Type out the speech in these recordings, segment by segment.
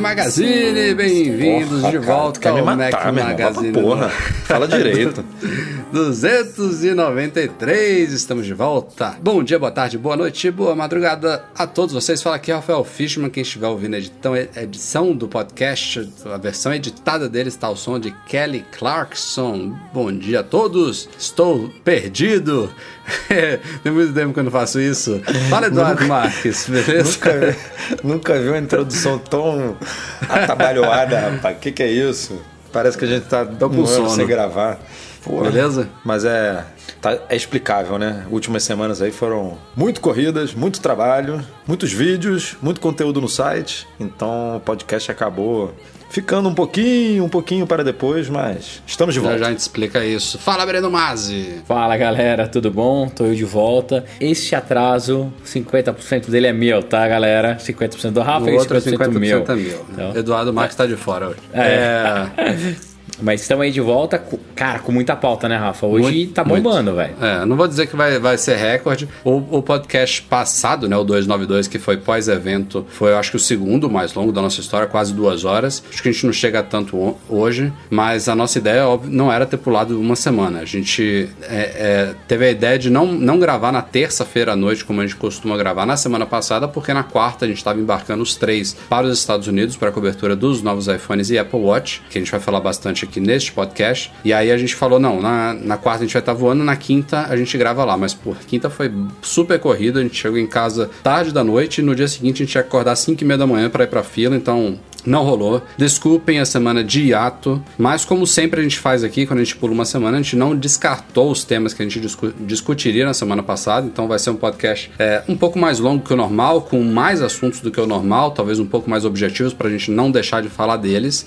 Magazine, bem-vindos de volta quer ao matar, Mac irmão. Magazine. porra. Fala direito. 293, estamos de volta. Bom dia, boa tarde, boa noite, boa madrugada a todos vocês. Fala aqui Rafael Fishman, quem estiver ouvindo a edição, edição do podcast, a versão editada dele está ao som de Kelly Clarkson. Bom dia a todos, estou perdido. Tem muito tempo que eu não faço isso. Fala Eduardo Marques, beleza? nunca, nunca vi uma introdução tão atabalhoada, rapaz. O que, que é isso? Parece que a gente tá Tô com um ano sem gravar. Porra. Beleza? Mas é, tá- é explicável, né? Últimas semanas aí foram muito corridas, muito trabalho, muitos vídeos, muito conteúdo no site. Então o podcast acabou ficando um pouquinho, um pouquinho para depois, mas estamos de Já volta. já a gente explica isso. Fala Breno Mazzi. Fala galera, tudo bom? Tô eu de volta. Este atraso, 50% dele é meu, tá galera? 50% do Rafa O e outro é 50% 50% meu. é meu. Então, Eduardo Marques está de fora hoje. É. Mas estamos aí de volta, com- cara, com muita pauta, né, Rafa? Hoje Muito, tá bombando, velho. É, não vou dizer que vai, vai ser recorde. O, o podcast passado, né, o 292, que foi pós-evento, foi, eu acho que o segundo mais longo da nossa história, quase duas horas. Acho que a gente não chega a tanto ho- hoje, mas a nossa ideia, óbvio, não era ter pulado uma semana. A gente é, é, teve a ideia de não, não gravar na terça-feira à noite, como a gente costuma gravar na semana passada, porque na quarta a gente estava embarcando os três para os Estados Unidos para a cobertura dos novos iPhones e Apple Watch, que a gente vai falar bastante aqui neste podcast. E aí a gente falou: não, na, na quarta a gente vai estar voando, na quinta a gente grava lá. Mas, pô, quinta foi super corrida, a gente chegou em casa tarde da noite e no dia seguinte a gente ia acordar às 5 e meia da manhã para ir pra fila, então. Não rolou. Desculpem a semana de hiato, mas como sempre a gente faz aqui, quando a gente pula uma semana, a gente não descartou os temas que a gente discu- discutiria na semana passada, então vai ser um podcast é, um pouco mais longo que o normal, com mais assuntos do que o normal, talvez um pouco mais objetivos para a gente não deixar de falar deles.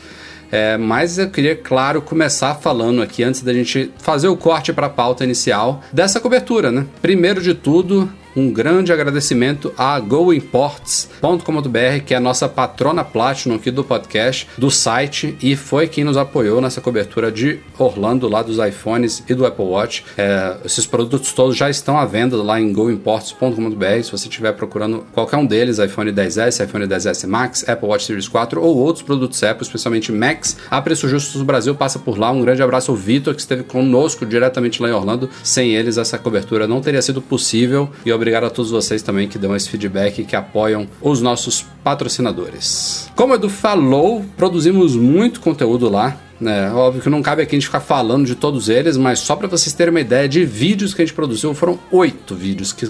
É, mas eu queria, claro, começar falando aqui, antes da gente fazer o corte para a pauta inicial, dessa cobertura, né? Primeiro de tudo, um grande agradecimento a goimports.com.br, que é a nossa patrona Platinum aqui do podcast, do site, e foi quem nos apoiou nessa cobertura de Orlando, lá dos iPhones e do Apple Watch. É, esses produtos todos já estão à venda lá em goimports.com.br. Se você estiver procurando qualquer um deles, iPhone 10S, iPhone 10S Max, Apple Watch Series 4 ou outros produtos Apple, especialmente Max, a preço justo do Brasil, passa por lá. Um grande abraço ao Vitor, que esteve conosco diretamente lá em Orlando. Sem eles, essa cobertura não teria sido possível. E obrigado a todos vocês também que dão esse feedback e que apoiam os nossos patrocinadores. Como o Edu falou, produzimos muito conteúdo lá. Né? óbvio que não cabe aqui a gente ficar falando de todos eles, mas só para vocês terem uma ideia de vídeos que a gente produziu, foram oito vídeos que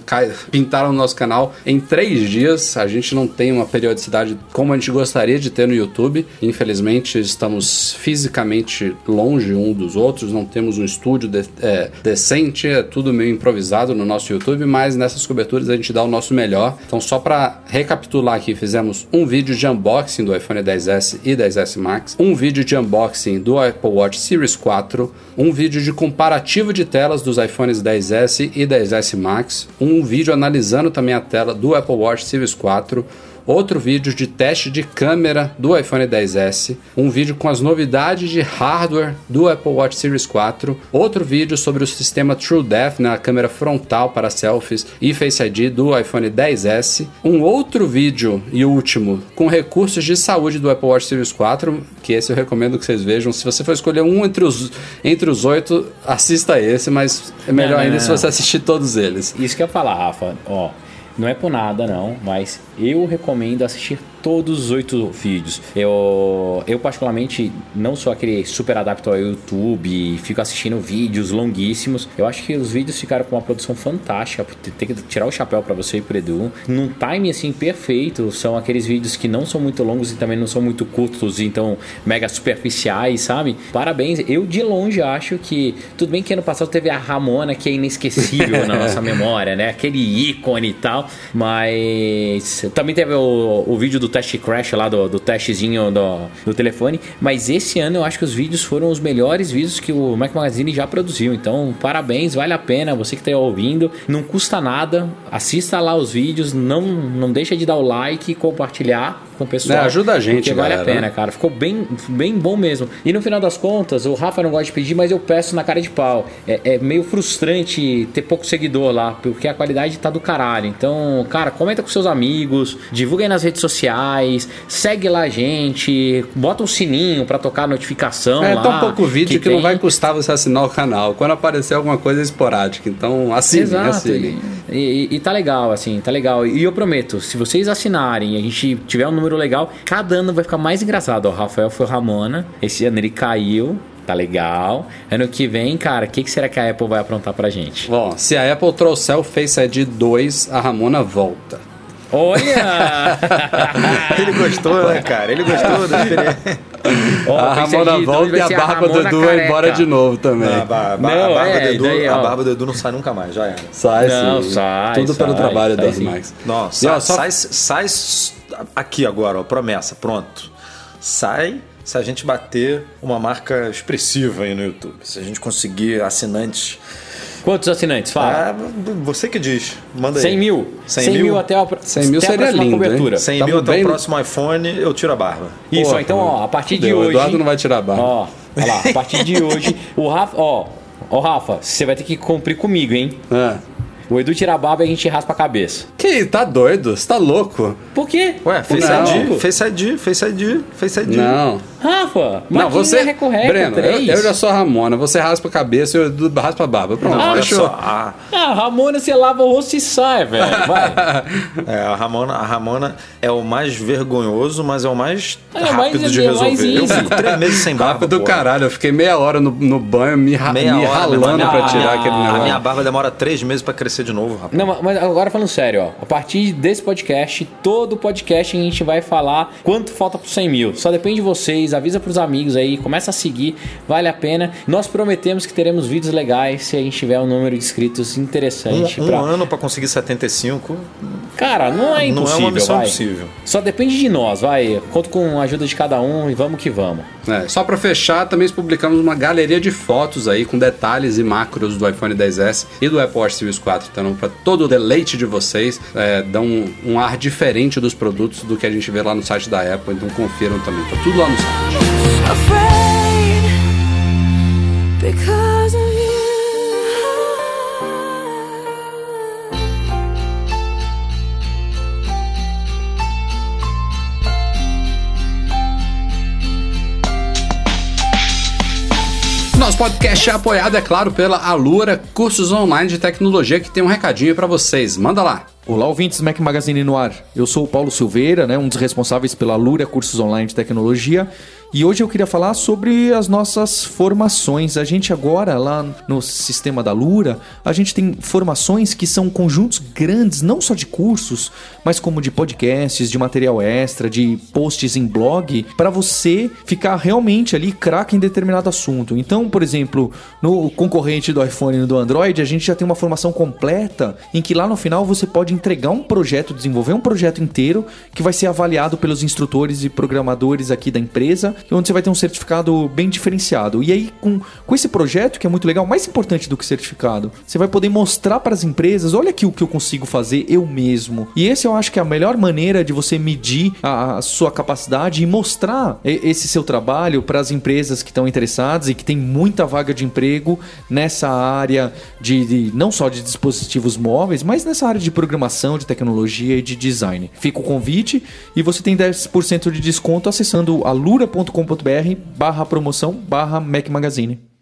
pintaram no nosso canal em três dias. A gente não tem uma periodicidade como a gente gostaria de ter no YouTube. Infelizmente, estamos fisicamente longe um dos outros, não temos um estúdio de- é, decente, é tudo meio improvisado no nosso YouTube, mas nessas coberturas a gente dá o nosso melhor. Então, só para recapitular aqui, fizemos um vídeo de unboxing do iPhone 10S e 10S Max, um vídeo de unboxing do Apple Watch Series 4, um vídeo de comparativo de telas dos iPhones 10S e 10S Max, um vídeo analisando também a tela do Apple Watch Series 4, outro vídeo de teste de câmera do iPhone 10S, um vídeo com as novidades de hardware do Apple Watch Series 4, outro vídeo sobre o sistema TrueDepth na câmera frontal para selfies e Face ID do iPhone 10S, um outro vídeo e último com recursos de saúde do Apple Watch Series 4, que esse eu recomendo que vocês vejam. Se você for escolher um entre os entre os oito, assista esse, mas é melhor Não, não, ainda não, se você assistir todos eles. Isso que eu ia falar, Rafa, ó. Não é por nada, não, mas eu recomendo assistir todos os oito vídeos. Eu, eu particularmente, não sou aquele super adapto ao YouTube e fico assistindo vídeos longuíssimos. Eu acho que os vídeos ficaram com uma produção fantástica. Tem que tirar o chapéu para você e pro Edu. Num time assim perfeito. São aqueles vídeos que não são muito longos e também não são muito curtos, então mega superficiais, sabe? Parabéns. Eu de longe acho que. Tudo bem que ano passado teve a Ramona, que é inesquecível na nossa memória, né? Aquele ícone e tal. Mas também teve o, o vídeo do teste crash lá, do, do testezinho do, do telefone. Mas esse ano eu acho que os vídeos foram os melhores vídeos que o Mac Magazine já produziu. Então, parabéns, vale a pena. Você que está ouvindo, não custa nada. Assista lá os vídeos, não, não deixa de dar o like e compartilhar com o pessoal. É, ajuda a gente, porque vale a galera. pena, cara. Ficou bem, bem bom mesmo. E no final das contas, o Rafa não gosta de pedir, mas eu peço na cara de pau. É, é meio frustrante ter pouco seguidor lá, porque a qualidade tá do caralho. Então, cara, comenta com seus amigos, divulga aí nas redes sociais, segue lá a gente, bota um sininho pra tocar a notificação É lá. tão pouco vídeo que, não tem. vai custar você assinar o canal. Quando aparecer alguma coisa esporádica. Então assine, Exato. assine. E, e- e tá legal, assim, tá legal. E eu prometo, se vocês assinarem e a gente tiver um número legal, cada ano vai ficar mais engraçado. O Rafael foi o Ramona, esse ano ele caiu, tá legal. Ano que vem, cara, o que, que será que a Apple vai aprontar pra gente? Bom, se a Apple trouxer o Face ID 2, a Ramona volta. Olha! Ele gostou, né, cara? Ele gostou da experiência. Ó, a Ramona volta e a barba do Edu vai embora de novo também. A, ba- ba- Não, a barba é, do Edu, daí, a ó. barba do Edu não sai nunca mais, já era. Sai Não, sim. sai, Tudo pelo sai, trabalho sai das sim. Max. Não, sai, ó, só- sai, sai aqui agora, ó, promessa, pronto. Sai se a gente bater uma marca expressiva aí no YouTube. Se a gente conseguir assinantes. Quantos assinantes? Fala. Ah, você que diz. Manda aí. 100 mil. 100 100 mil, mil até a, 100 mil até a seria próxima lindo, hein? cobertura. 100 Tamo mil até bem- o próximo iPhone, eu tiro a barba. Isso, Porra, ó, então, ó, a partir de Fudeu, hoje. O Eduardo não vai tirar a barba. Ó, olha lá, a partir de hoje, o Rafa, ó, ó, Rafa, você vai ter que cumprir comigo, hein? Ah. O Edu tira a barba e a gente raspa a cabeça. Que? Tá doido? Você tá louco? Por quê? Ué, Face Não. ID, Face ID, Face ID, Face ID. Não. Rafa, Não, você. recorreta, Breno, eu, três. eu já sou a Ramona. Você raspa a cabeça e eu raspa a barba. Pronto, Não, fechou. só. A, Ah, Ramona, você lava o rosto e sai, velho. Vai. é, a, Ramona, a Ramona é o mais vergonhoso, mas é o mais É o rápido mais- de é o mais resolver. Eu easy. fico três meses sem barba. Barba do caralho. Eu fiquei meia hora no, no banho me, ra Meia me hora, ralando pra A tirar minha- aquele A negócio. minha barba demora três meses pra crescer de novo, rapaz. Não, mas- mas agora falando sério, ó. A partir desse podcast, todo podcast a gente vai falar quanto falta pro 100 mil. Só depende de vocês, avisa pros amigos aí, começa a seguir, vale a pena. Nós prometemos que teremos vídeos legais se a gente tiver um número de inscritos interessante. Um, um pra- ano pra conseguir 75 Cara, não é não impossível. é uma missão vai. impossível. Só depende de nós, vai. Conto com a ajuda de cada um e vamos que vamos. É, só pra fechar, também publicamos uma galeria de fotos aí com detalhes e macros do iPhone 10s e do Apple Watch Series 4. Então, pra todo o deleite de vocês, é, dão um, um ar diferente dos produtos do que a gente vê lá no site da Apple. Então, confiram também. Tá tudo lá no site. Nosso podcast é apoiado, é claro, pela Alura Cursos Online de Tecnologia, que tem um recadinho pra vocês. Manda lá. Olá, ouvintes do Mac Magazine no ar. Eu sou o Paulo Silveira, né, um dos responsáveis pela Lura Cursos Online de Tecnologia. E hoje eu queria falar sobre as nossas formações. A gente agora, lá no sistema da Lura, a gente tem formações que são conjuntos grandes, não só de cursos, mas como de podcasts, de material extra, de posts em blog, para você ficar realmente ali craque em determinado assunto. Então, por exemplo, no concorrente do iPhone e do Android, a gente já tem uma formação completa em que lá no final você pode entregar um projeto, desenvolver um projeto inteiro que vai ser avaliado pelos instrutores e programadores aqui da empresa, onde você vai ter um certificado bem diferenciado. E aí, com, com esse projeto, que é muito legal, mais importante do que certificado, você vai poder mostrar para as empresas: olha aqui o que eu consigo fazer eu mesmo. E esse eu acho que é a melhor maneira de você medir a, a sua capacidade e mostrar esse seu trabalho para as empresas que estão interessadas e que tem muita vaga de emprego nessa área de, de- não só de dispositivos móveis, mas nessa área de programação, de tecnologia e de design. Fica o convite e você tem 10% de desconto acessando alura.com.br barra promoção barra Mac Magazine.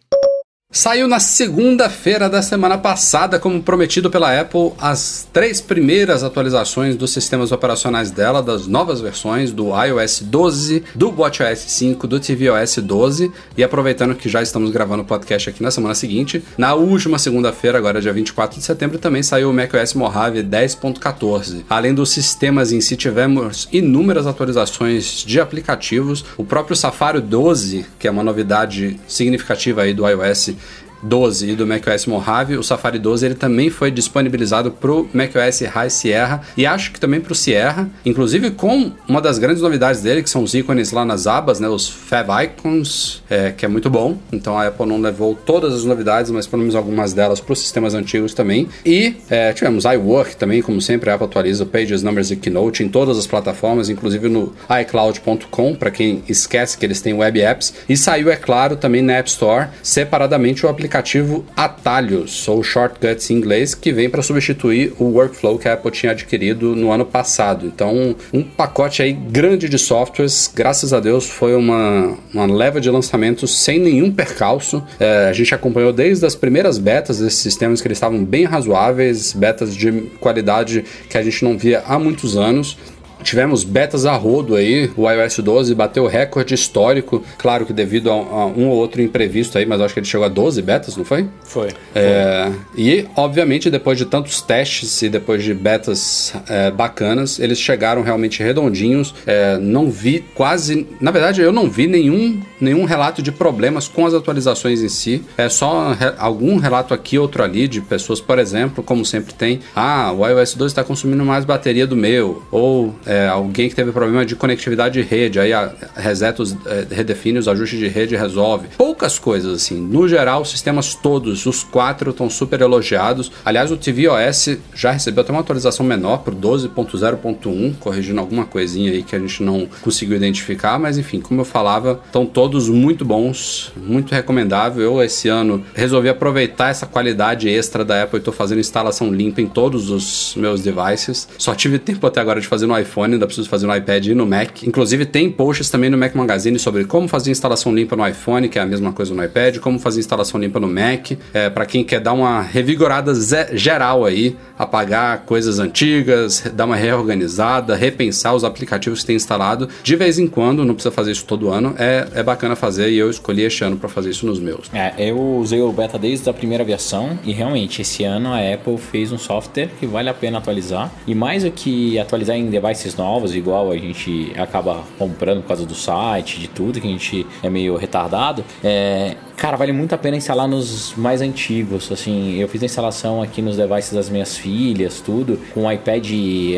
Saiu na segunda-feira da semana passada, como prometido pela Apple, as três primeiras atualizações dos sistemas operacionais dela, das novas versões do iOS 12, do WatchOS 5, do tvOS 12. E aproveitando que já estamos gravando o podcast aqui na semana seguinte, na última segunda-feira, agora dia 24 de setembro, também saiu o macOS Mojave 10.14. Além dos sistemas em si, tivemos inúmeras atualizações de aplicativos. O próprio Safari 12, que é uma novidade significativa aí do iOS 12 e do macOS Mojave, o Safari 12 ele também foi disponibilizado para o macOS High Sierra e acho que também para o Sierra, inclusive com uma das grandes novidades dele, que são os ícones lá nas abas, né, os Fav Icons, é, que é muito bom. Então a Apple não levou todas as novidades, mas pelo menos algumas delas para os sistemas antigos também. E é, tivemos iWork também, como sempre, a Apple atualiza Pages, Numbers e Keynote em todas as plataformas, inclusive no iCloud.com, para quem esquece que eles têm web apps. E saiu, é claro, também na App Store, separadamente o aplicativo aplicativo Atalhos, ou Shortcuts em inglês, que vem para substituir o workflow que a Apple tinha adquirido no ano passado. Então, um pacote aí grande de softwares, graças a Deus foi uma, uma leva de lançamentos sem nenhum percalço. É, a gente acompanhou desde as primeiras betas desses sistemas que eles estavam bem razoáveis, betas de qualidade que a gente não via há muitos anos. Tivemos betas a rodo aí, o iOS 12 bateu recorde histórico, claro que devido a, a, um ou outro imprevisto aí, mas acho que ele chegou a 12 betas, não foi? Foi. É, e, obviamente, depois de tantos testes e depois de betas é, bacanas, eles chegaram realmente redondinhos. É, não vi quase. Na verdade, eu não vi nenhum, nenhum relato de problemas com as atualizações em si. É só re, algum relato aqui, outro ali, de pessoas, por exemplo, como sempre tem: ah, o iOS 12 está consumindo mais bateria do meu, ou é, alguém que teve problema de conectividade de rede, aí a, reseta, os, é, redefine os ajustes de rede e resolve. Poucas coisas assim. No geral, sistemas todos, os quatro, estão super elogiados. Aliás, o tvOS já recebeu até uma atualização menor para o 12.0.1, corrigindo alguma coisinha aí que a gente não conseguiu identificar, mas enfim, como eu falava, estão todos muito bons, muito recomendável. Eu, esse ano, resolvi aproveitar essa qualidade extra da Apple e estou fazendo instalação limpa em todos os meus devices. Só tive tempo até agora de fazer no iPhone iPhone, ainda preciso fazer no iPad e no Mac. Inclusive tem posts também no Mac Magazine sobre como fazer instalação limpa no iPhone, que é a mesma coisa no iPad, como fazer instalação limpa no Mac, é, para quem quer dar uma revigorada geral aí, apagar coisas antigas, dar uma reorganizada, repensar os aplicativos que tem instalado. De vez em quando, não precisa fazer isso todo ano, é, é bacana fazer e eu escolhi este ano para fazer isso nos meus. É, eu usei o beta desde a primeira versão e realmente esse ano a Apple fez um software que vale a pena atualizar e mais do que atualizar em devices novos, igual a gente acaba comprando por causa do site, de tudo, que a gente é meio retardado, é, Cara, vale muito a pena instalar nos mais antigos. Assim, eu fiz a instalação aqui nos devices das minhas filhas, tudo, com iPad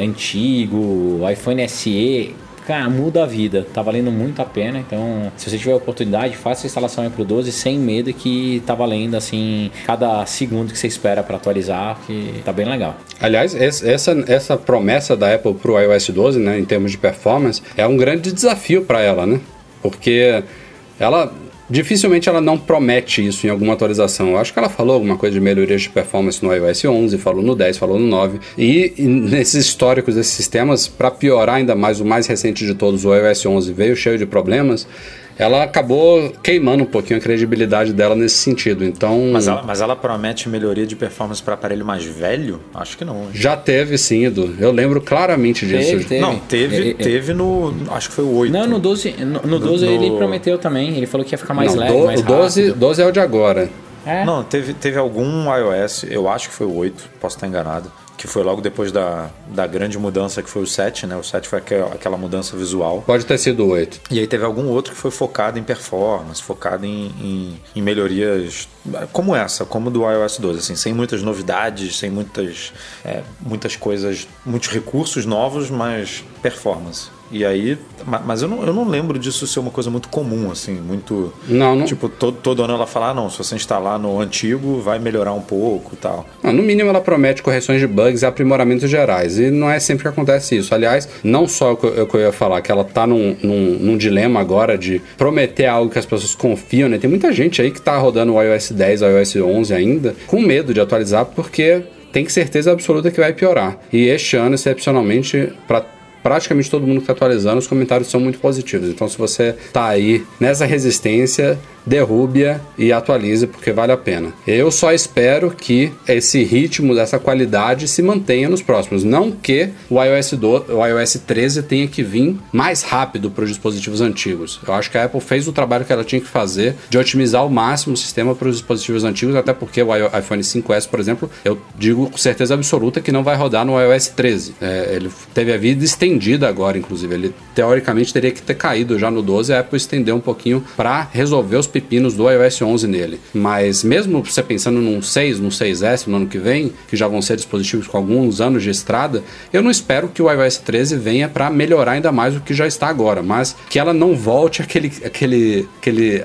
antigo, iPhone SE cara, muda a vida. Tá valendo muito a pena. Então, se você tiver oportunidade, faça a instalação aí pro 12 sem medo que tá valendo assim cada segundo que você espera para atualizar, que tá bem legal. Aliás, essa, essa promessa da Apple pro iOS 12, né, em termos de performance, é um grande desafio para ela, né? Porque ela Dificilmente ela não promete isso em alguma atualização. Eu acho que ela falou alguma coisa de melhorias de performance no iOS 11, falou no 10, falou no 9. E, e nesses históricos desses sistemas, para piorar ainda mais, o mais recente de todos, o iOS 11, veio cheio de problemas ela acabou queimando um pouquinho a credibilidade dela nesse sentido. Então, mas ela, mas ela promete melhoria de performance para aparelho mais velho? Acho que não. Já teve sim, Edu. Eu lembro claramente disso. Teve, teve. Não, teve, é, teve no, acho que foi o 8. Não, no 12, no, no 12 no, ele prometeu também. Ele falou que ia ficar mais não, leve, do, mais o 12, rápido. 12 é o de agora. É? Não, teve, teve algum iOS, eu acho que foi o 8, posso estar enganado que foi logo depois da, da grande mudança que foi o 7, né? O 7 foi aquela mudança visual. Pode ter sido o 8. E aí teve algum outro que foi focado em performance, focado em, em, em melhorias como essa, como do iOS 12, assim, sem muitas novidades, sem muitas, é, muitas coisas, muitos recursos novos, mas performance. E aí, mas eu não, eu não lembro disso ser uma coisa muito comum, assim, muito. Não, não. Tipo, todo, todo ano ela fala, ah, não, se você instalar no antigo, vai melhorar um pouco tal. Não, no mínimo ela promete correções de bugs e aprimoramentos gerais. E não é sempre que acontece isso. Aliás, não só o que eu, ia falar, que ela tá num, num, num, dilema agora de prometer algo que as pessoas confiam, né? Tem muita gente aí que tá rodando o iOS 10, o iOS 11 ainda, com medo de atualizar, porque tem certeza absoluta que vai piorar. E este ano, excepcionalmente, para praticamente todo mundo que está atualizando, os comentários são muito positivos. Então, se você está aí nessa resistência, derrube-a e atualize, porque vale a pena. Eu só espero que esse ritmo dessa qualidade se mantenha nos próximos. Não que o iOS, do, o iOS 13 tenha que vir mais rápido para os dispositivos antigos. Eu acho que a Apple fez o trabalho que ela tinha que fazer de otimizar ao máximo o sistema para os dispositivos antigos, até porque o iPhone 5S, por exemplo, eu digo com certeza absoluta que não vai rodar no iOS 13. É, ele teve a vida estendida agora, inclusive. Ele teoricamente teria que ter caído já no 12, a Apple estendeu um pouquinho para resolver os pepinos do iOS 11 nele. Mas mesmo você pensando num 6, num 6S no ano que vem, que já vão ser dispositivos com alguns anos de estrada, eu não espero que o iOS 13 venha para melhorar ainda mais o que já está agora, mas que ela não volte aquele aquele aquele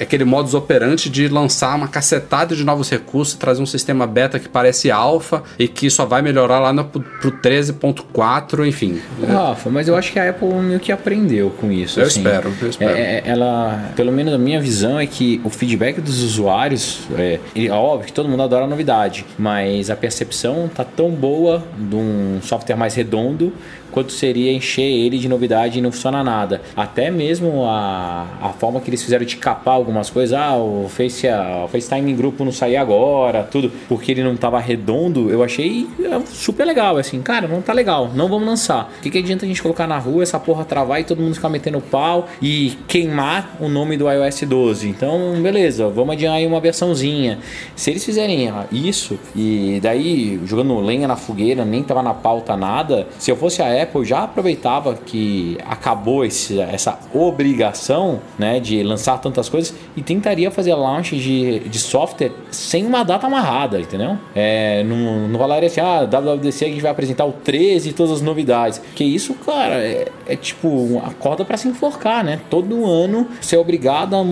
aquele modus operandi de lançar uma cacetada de novos recursos, trazer um sistema beta que parece alfa e que só vai melhorar lá no, pro 13.4, enfim. Rafa, mas eu acho que a Apple meio que aprendeu com isso. Eu assim. espero, eu espero. É, ela, pelo menos a minha visão é que o feedback dos usuários, é, é óbvio que todo mundo adora a novidade, mas a percepção tá tão boa de um software mais redondo quanto seria encher ele de novidade e não funciona nada. Até mesmo a, a forma que eles fizeram de capar algumas coisas, ah, o, face, o FaceTime em grupo não saía agora, tudo, porque ele não estava redondo, eu achei é, super legal, assim, cara, não tá legal, não vamos lançar. O que, que adianta a gente colocar na rua, essa porra travar e todo mundo ficar metendo pau e queimar o nome do iOS 12? Então, beleza, vamos adiar aí uma versãozinha. Se eles fizerem isso e daí jogando lenha na fogueira, nem tava na pauta nada, se eu fosse a Apple, já aproveitava que acabou esse, essa obrigação né, de lançar tantas coisas e tentaria fazer launch de, de software sem uma data amarrada, entendeu? É, não, não falaria assim, ah, WWDC a gente vai apresentar o 13 e todas as novidades. Que isso, cara, é, é tipo uma corda para se enforcar, né? Todo ano ser é obrigado a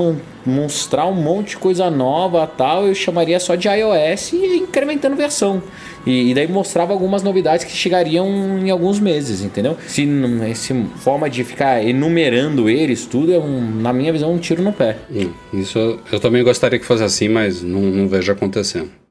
mostrar um monte de coisa nova tal, eu chamaria só de iOS e incrementando versão. E, e, daí mostrava algumas novidades que chegariam em alguns meses, entendeu? Se essa forma de ficar enumerando eles tudo é um, na minha visão um tiro no pé. Isso eu também gostaria que fosse assim, mas não, não vejo acontecendo.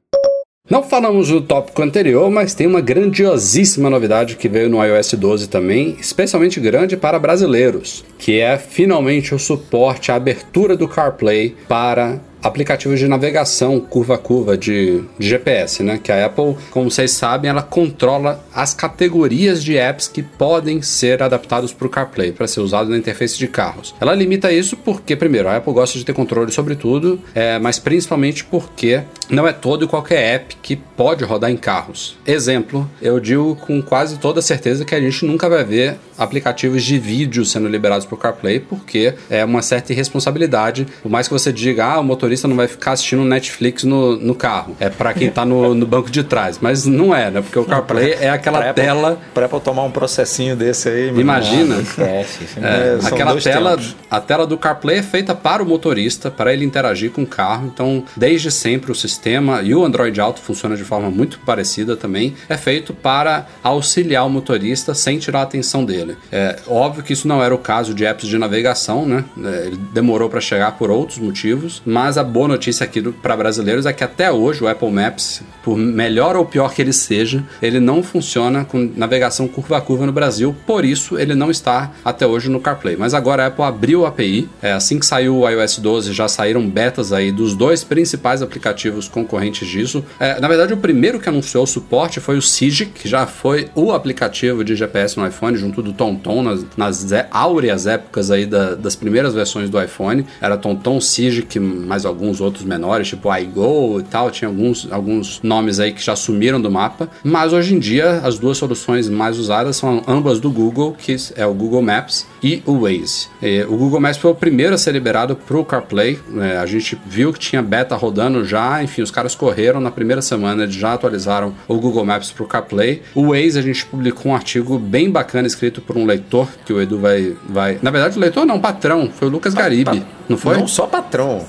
Não falamos do tópico anterior, mas tem uma grandiosíssima novidade que veio no iOS 12 também, especialmente grande para brasileiros, que é finalmente o suporte à abertura do CarPlay para aplicativos de navegação curva a curva de, de, GPS, né? Que a Apple, como vocês sabem, ela controla as categorias de apps que podem ser adaptados para o CarPlay, para ser usado na interface de carros. Ela limita isso porque, primeiro, a Apple gosta de ter controle sobre tudo, é, mas principalmente porque não é todo e qualquer app que pode rodar em carros. Exemplo, eu digo com quase toda certeza que a gente nunca vai ver aplicativos de vídeo sendo liberados para o CarPlay, porque é uma certa irresponsabilidade. Por mais que você diga, ah, o motorista não vai ficar assistindo Netflix no, no carro. É para quem está no, no, banco de trás. Mas não é, né? Porque o CarPlay é aquela pra tela. Para Apple tomar um processinho desse aí, Imagina. esquece. É, é, aquela tela, a tela do CarPlay é feita para o motorista, para ele interagir com o carro. Então, desde sempre o sistema e o Android Auto funciona de forma muito parecida também. É feito para auxiliar o motorista sem tirar a atenção dele dele. É óbvio que isso não era o caso de apps de navegação, né? É, ele demorou para chegar por outros motivos, mas a boa notícia aqui para brasileiros é que até hoje o Apple Maps, por melhor ou pior que ele seja, ele não funciona com navegação curva a curva no Brasil, por isso ele não está até hoje no CarPlay. Mas agora a Apple abriu a API, é, assim que saiu o iOS 12 já saíram betas aí dos dois principais aplicativos concorrentes disso. É, na verdade, o primeiro que anunciou o suporte foi o Sigic, que já foi o aplicativo de GPS no iPhone junto do TomTom nas, nas áureas épocas aí da, das primeiras versões do iPhone. Era TomTom, Sigic, mais alguns outros menores, tipo iGo e tal. Tinha alguns, alguns nomes aí que já sumiram do mapa. Mas hoje em dia, as duas soluções mais usadas são ambas do Google, que é o Google Maps e o Waze. O Google Maps foi o primeiro a ser liberado para o CarPlay. É, a gente viu que tinha beta rodando já, enfim, os caras correram na primeira semana, eles já atualizaram o Google Maps para o CarPlay. O Waze, a gente publicou um artigo bem bacana escrito por um leitor, que o Edu vai. vai... Na verdade, o leitor não, o patrão, foi o Lucas Garibe, não foi? Não só patrão.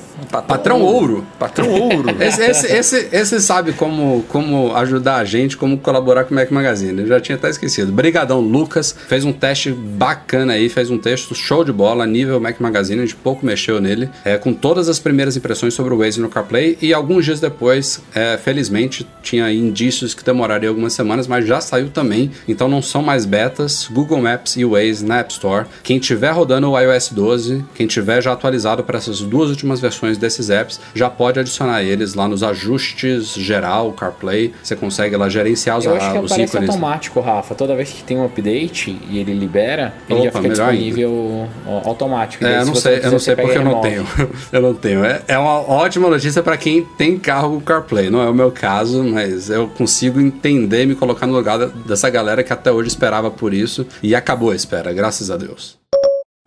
Patrão Ouro. Patrão Ouro. Esse, esse, esse, esse sabe como, como ajudar a gente, como colaborar com o Mac Magazine. Eu já tinha até esquecido. Brigadão, Lucas. Fez um teste bacana aí, fez um texto show de bola, nível Mac Magazine. A gente pouco mexeu nele. É, com todas as primeiras impressões sobre o Waze no CarPlay. E alguns dias depois, é, felizmente, tinha indícios que demoraria algumas semanas, mas já saiu também. Então não são mais betas. Google Maps e o Waze na App Store. Quem tiver rodando o iOS 12, quem tiver já atualizado para essas duas últimas versões desses apps, já pode adicionar eles lá nos ajustes geral, CarPlay. Você consegue lá gerenciar os, Eu acho que os aparece ícones. automático, Rafa. Toda vez que tem um update e ele libera, ele já Opa, fica melhor disponível ó, automático. É, eu não sei, eu não sei porque eu não tenho. Eu não tenho. É, é uma ótima notícia para quem tem carro com CarPlay. Não é o meu caso, mas eu consigo entender e me colocar no lugar dessa galera que até hoje esperava por isso e acabou a espera, graças a Deus.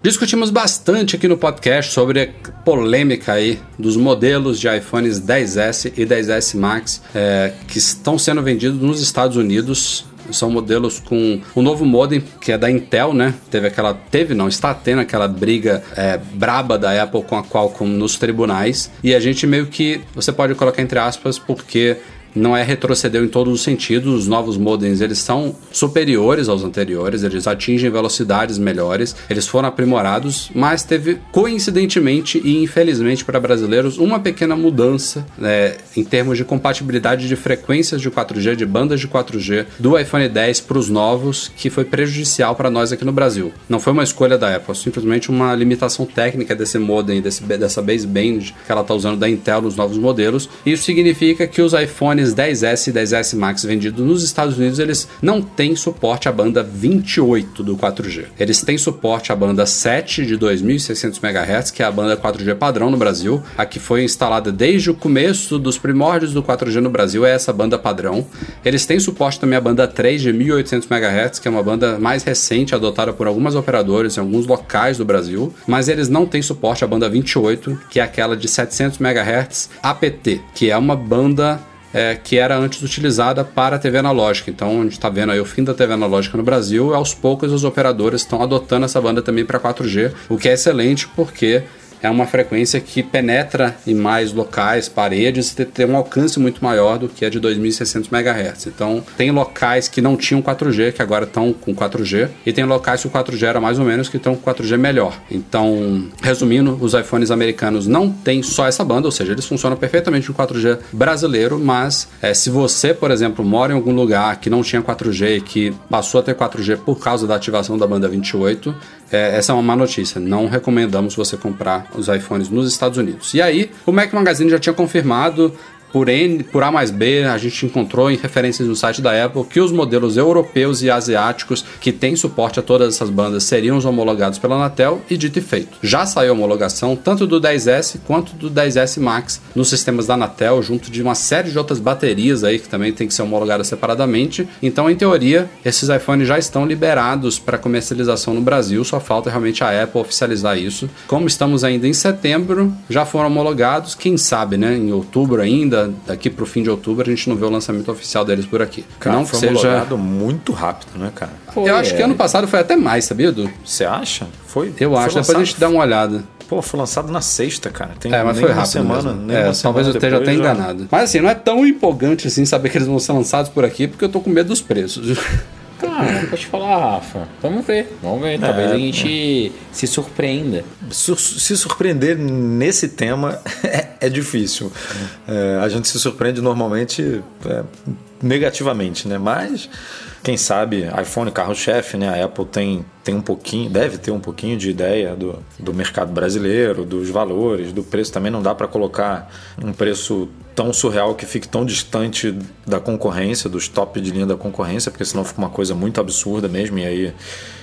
Discutimos bastante aqui no podcast sobre a polêmica aí dos modelos de iPhones 10S e 10S Max é, que estão sendo vendidos nos Estados Unidos. São modelos com o novo modem que é da Intel, né? Teve aquela, teve não, está tendo aquela briga é, braba da Apple com a Qualcomm nos tribunais e a gente meio que você pode colocar entre aspas porque não é retrocedeu em todos os sentidos. Os novos modems eles são superiores aos anteriores, eles atingem velocidades melhores, eles foram aprimorados, mas teve coincidentemente e infelizmente para brasileiros uma pequena mudança né, em termos de compatibilidade de frequências de 4G, de bandas de 4G do iPhone 10 para os novos, que foi prejudicial para nós aqui no Brasil. Não foi uma escolha da Apple, simplesmente uma limitação técnica desse modem, desse, dessa baseband que ela está usando da Intel nos novos modelos. Isso significa que os iPhones 10S e 10S Max vendidos nos Estados Unidos eles não têm suporte à banda 28 do 4G. Eles têm suporte à banda 7 de 2.600 MHz, que é a banda 4G padrão no Brasil. A que foi instalada desde o começo dos primórdios do 4G no Brasil é essa banda padrão. Eles têm suporte também à banda 3 de 1.800 MHz, que é uma banda mais recente, adotada por algumas operadoras em alguns locais do Brasil, mas eles não têm suporte à banda 28, que é aquela de 700 MHz APT, que é uma banda é, que era antes utilizada para a TV analógica. Então a gente está vendo aí o fim da TV analógica no Brasil. E aos poucos os operadores estão adotando essa banda também para 4G, o que é excelente porque é uma frequência que penetra em mais locais, paredes, e tem um alcance muito maior do que a de 2.600 MHz. Então, tem locais que não tinham 4G, que agora estão com 4G, e tem locais que o 4G era mais ou menos, que estão com 4G melhor. Então, resumindo, os iPhones americanos não têm só essa banda, ou seja, eles funcionam perfeitamente com 4G brasileiro, mas é, se você, por exemplo, mora em algum lugar que não tinha 4G e que passou a ter 4G por causa da ativação da banda 28, é, essa é uma má notícia. Não recomendamos você comprar os iPhones nos Estados Unidos. E aí, o Mac Magazine já tinha confirmado por N, por A mais B, a gente encontrou em referências no site da Apple que os modelos europeus e asiáticos que têm suporte a todas essas bandas seriam os homologados pela Anatel e dito e feito. Já saiu a homologação tanto do 10S quanto do 10S Max nos sistemas da Anatel, junto de uma série de outras baterias aí que também tem que ser homologadas separadamente. Então, em teoria, esses iPhones já estão liberados para comercialização no Brasil, só falta realmente a Apple oficializar isso. Como estamos ainda em setembro, já foram homologados, quem sabe, né, em outubro ainda, daqui pro fim de outubro, a gente não vê o lançamento oficial deles por aqui. Cara, não foi seja. homologado muito rápido, né, cara? Eu acho que ano passado foi até mais, sabia, Edu? Você acha? Foi? Eu foi acho, depois lançado- a gente dá uma olhada. Pô, foi lançado na sexta, cara. Tem É, mas nem foi uma rápido semana, mesmo. nem É, uma talvez semana eu esteja até depois já- enganado. Mas assim, não é tão empolgante assim saber que eles vão ser lançados por aqui, porque eu tô com medo dos preços. Cara, vou te falar, Rafa. Vamos ver, vamos ver. Talvez É, a gente se surpreenda. Sur- se surpreender nesse tema é, é difícil. É, a gente se surpreende normalmente é, negativamente, né? Mas quem sabe iPhone carro-chefe, né? A Apple tem, tem um pouquinho, deve ter um pouquinho de ideia do, do mercado brasileiro, dos valores, do preço. Também não dá para colocar um preço tão surreal que fique tão distante da concorrência, dos top de linha da concorrência, porque senão fica uma coisa muito absurda mesmo e aí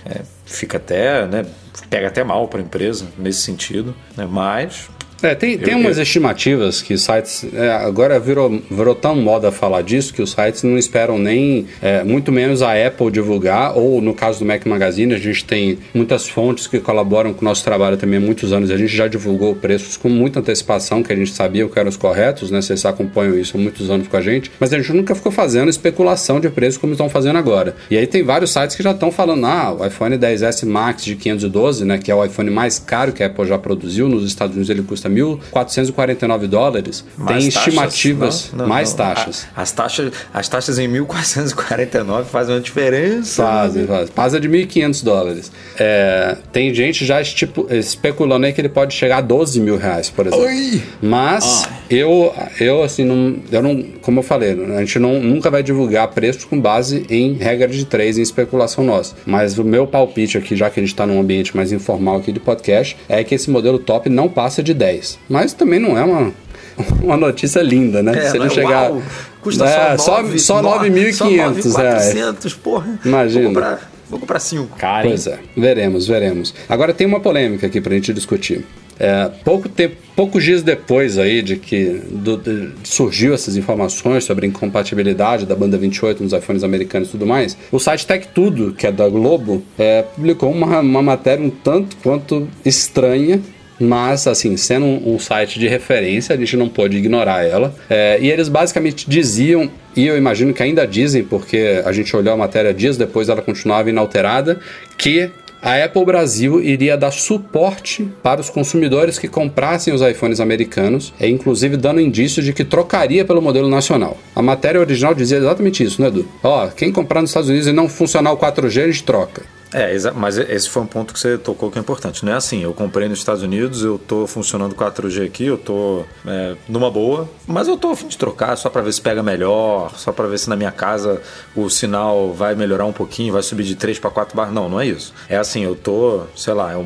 é, fica até, né? Pega até mal para a empresa nesse sentido, né? Mas É, tem, tem Eu- umas eu- estimativas que sites. é, agora virou, virou tão moda falar disso que os sites não esperam nem. é, muito menos a Apple divulgar, ou no caso do Mac Magazine, a gente tem muitas fontes que colaboram com o nosso trabalho também há muitos anos. A gente já divulgou preços com muita antecipação, que a gente sabia que eram os corretos, né? Vocês acompanham isso há muitos anos com a gente, mas a gente nunca ficou fazendo especulação de preço como estão fazendo agora. E aí tem vários sites que já estão falando, ah, o iPhone 10S Max de 512, né? Que é o iPhone mais caro que a Apple já produziu, nos Estados Unidos ele custa custa 1.449 dólares, Mais tem taxas? estimativas, Não, não, mais não. taxas. A- as, taxas, as taxas em 1449 fazem uma diferença. Fazem, fazem. Passa de 1.500 dólares. É, tem gente já estipu- especulando aí que ele pode chegar a 12 mil reais, por exemplo. Oi! Mas eu, eu assim, não, eu não, como eu falei, a gente não, nunca vai divulgar preços com base em regra de três, em especulação nossa. Mas o meu palpite aqui, já que a gente está num ambiente mais informal aqui de podcast, é que esse modelo top não passa de 10. Mas também não é uma, uma notícia linda, né? É, Se ele né? chegar. Uau, custa É, só, só, 9, só 9.500 reais. 9.400, porra. Imagina. Vou comprar, vou comprar cinco. Cara, hein? Pois é, veremos, veremos. Agora tem uma polêmica aqui pra gente discutir. É, pouco tempo, poucos dias depois aí de que do- de- surgiu essas informações sobre a incompatibilidade da banda 28 nos iPhones americanos e tudo mais, o site Tech Tudo, que é da Globo, é, publicou uma, uma matéria um tanto quanto estranha mas, assim, sendo um, um site de referência, a gente não pôde ignorar ela. É, e eles basicamente diziam, e eu imagino que ainda dizem, porque a gente olhou a matéria dias depois, ela continuava inalterada, que a Apple Brasil iria dar suporte para os consumidores que comprassem os iPhones americanos, e inclusive dando indício de que trocaria pelo modelo nacional. A matéria original dizia exatamente isso, né, Edu? Ó, quem comprar nos Estados Unidos e não funcionar o 4G, a gente troca. É, mas esse foi um ponto que você tocou que é importante. Não é assim, eu comprei nos Estados Unidos, eu tô funcionando 4G aqui, eu tô é, numa boa, mas eu tô a fim de trocar só para ver se pega melhor, só para ver se na minha casa o sinal vai melhorar um pouquinho, vai subir de 3 para 4 barras. Não, não é isso. É assim, eu tô, sei lá, eu,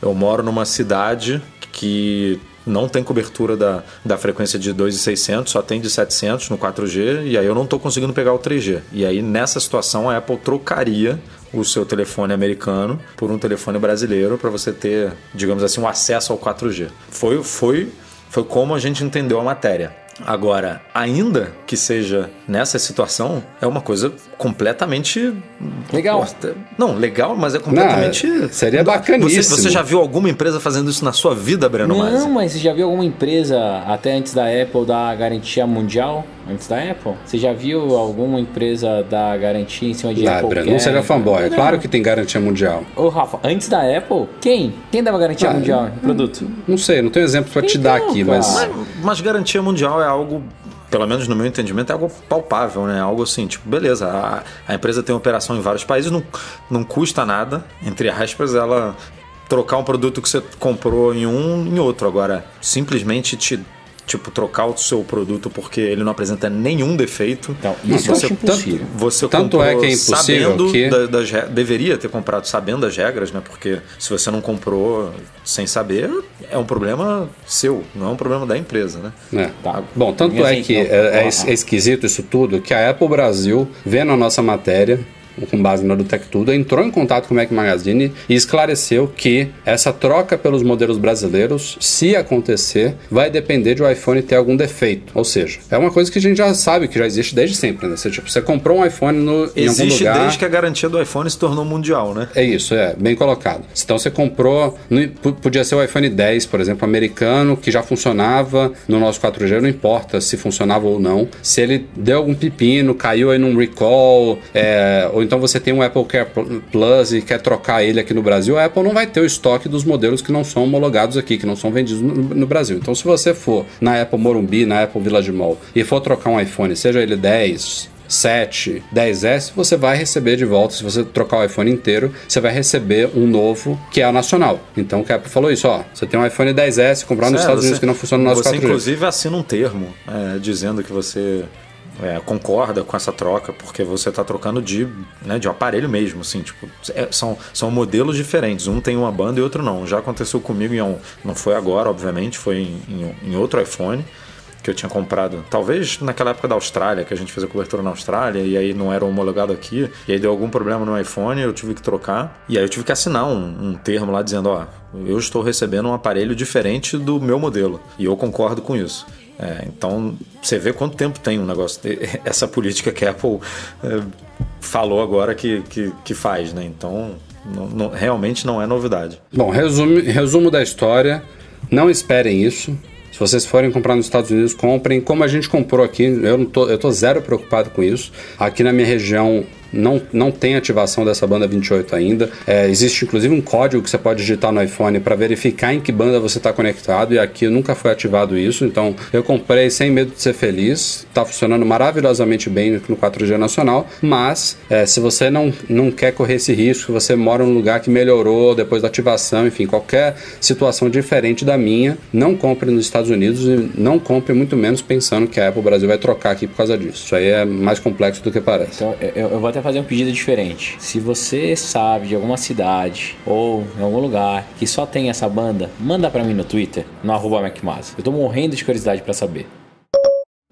eu moro numa cidade que não tem cobertura da, da frequência de 2,600, só tem de 700 no 4G, e aí eu não estou conseguindo pegar o 3G. E aí, nessa situação, a Apple trocaria o seu telefone americano por um telefone brasileiro para você ter, digamos assim, um acesso ao 4G. Foi, foi, foi como a gente entendeu a matéria. Agora, ainda que seja nessa situação, é uma coisa completamente. Legal. Não, legal, mas é completamente. Não, seria Você, bacaníssimo. você já viu alguma empresa fazendo isso na sua vida, Breno Não, Masi? mas você já viu alguma empresa, até antes da Apple, dar garantia mundial? Antes da Apple? Você já viu alguma empresa dar garantia em cima de Ah, Apple? Breno, não seja fanboy. Não. Claro que tem garantia mundial. Ô, Rafa, antes da Apple, quem? Quem dava garantia Ah, mundial em produto? Não sei, não tenho exemplo pra te Então, dar aqui, mas. Mas, mas garantia mundial é algo, pelo menos no meu entendimento, é algo palpável, né? Algo assim, tipo, beleza, a, a empresa tem operação em vários países, não, não custa nada, entre aspas, ela trocar um produto que você comprou em um em outro. Agora, simplesmente te. Tipo, trocar o seu produto porque ele não apresenta nenhum defeito. Então, isso eu você, acho impossível. Você Tanto comprou é que é impossível sabendo que- da- das deveria ter comprado sabendo das regras, né? Porque se você não comprou sem saber, é um problema seu, não é um problema da empresa, né? né? Tá. Bom, tanto é que não. é, é é esquisito isso tudo que a Apple Brasil, vendo a nossa matéria, com base na do Tech Tudo, entrou em contato com o Mac Magazine e esclareceu que essa troca pelos modelos brasileiros, se acontecer, vai depender de o iPhone ter algum defeito. Ou seja, é uma coisa que a gente já sabe que já existe desde sempre, né? Você, tipo, você comprou um iPhone no, em algum Existe lugar... desde que a garantia do iPhone se tornou mundial, né? É isso, é, bem colocado. Então você comprou, no- podia ser o iPhone 10, por exemplo, americano, que já funcionava no nosso 4G, não importa se funcionava ou não. Se ele deu algum pepino, caiu aí num recall, é, ou então você tem um Apple Care Pl- Plus e quer trocar ele aqui no Brasil, a Apple não vai ter o estoque dos modelos que não são homologados aqui, que não são vendidos no, no Brasil. Então se você for na Apple Morumbi, na Apple Village Mall, e for trocar um iPhone, seja ele 10, 7, 10S, você vai receber de volta. Se você trocar o iPhone inteiro, você vai receber um novo que é o nacional. Então o Apple falou isso, ó. Você tem um iPhone 10S comprar nos É, Estados você- Unidos que não funciona no nosso Você 4G. inclusive assina um termo é, dizendo que você é, concorda com essa troca, porque você está trocando de, né, de um aparelho mesmo, assim, tipo, é, são, são modelos diferentes. Um tem uma banda e outro não. Já aconteceu comigo em um, não foi agora, obviamente, foi em, em, em outro iPhone que eu tinha comprado, talvez naquela época da Austrália, que a gente fez a cobertura na Austrália e aí não era homologado aqui, e aí deu algum problema no iPhone, eu tive que trocar, e aí eu tive que assinar um, um termo lá dizendo, ó, eu estou recebendo um aparelho diferente do meu modelo, e eu concordo com isso. É, então, você vê quanto tempo tem um negócio, essa política que a Apple é, falou agora que, que, que faz, né? Então, não- não- realmente não é novidade. Bom, resumo, resumo da história. Não esperem isso. Se vocês forem comprar nos Estados Unidos, comprem como a gente comprou aqui. Eu não tô, eu tô zero preocupado com isso. Aqui na minha região, não, não tem ativação dessa banda 28 ainda. É, existe inclusive um código que você pode digitar no iPhone para verificar em que banda você está conectado, e aqui nunca foi ativado isso. Então eu comprei sem medo de ser feliz, está funcionando maravilhosamente bem no 4G nacional, mas é, se você não, não quer correr esse risco, você mora num lugar que melhorou depois da ativação, enfim, qualquer situação diferente da minha, não compre nos Estados Unidos e não compre muito menos pensando que a Apple Brasil vai trocar aqui por causa disso. Isso aí é mais complexo do que parece. Então, eu, eu vou até fazer um pedido diferente. Se você sabe de alguma cidade ou em algum lugar que só tem essa banda, manda para mim no Twitter, no arroba. Eu tô morrendo de curiosidade para saber.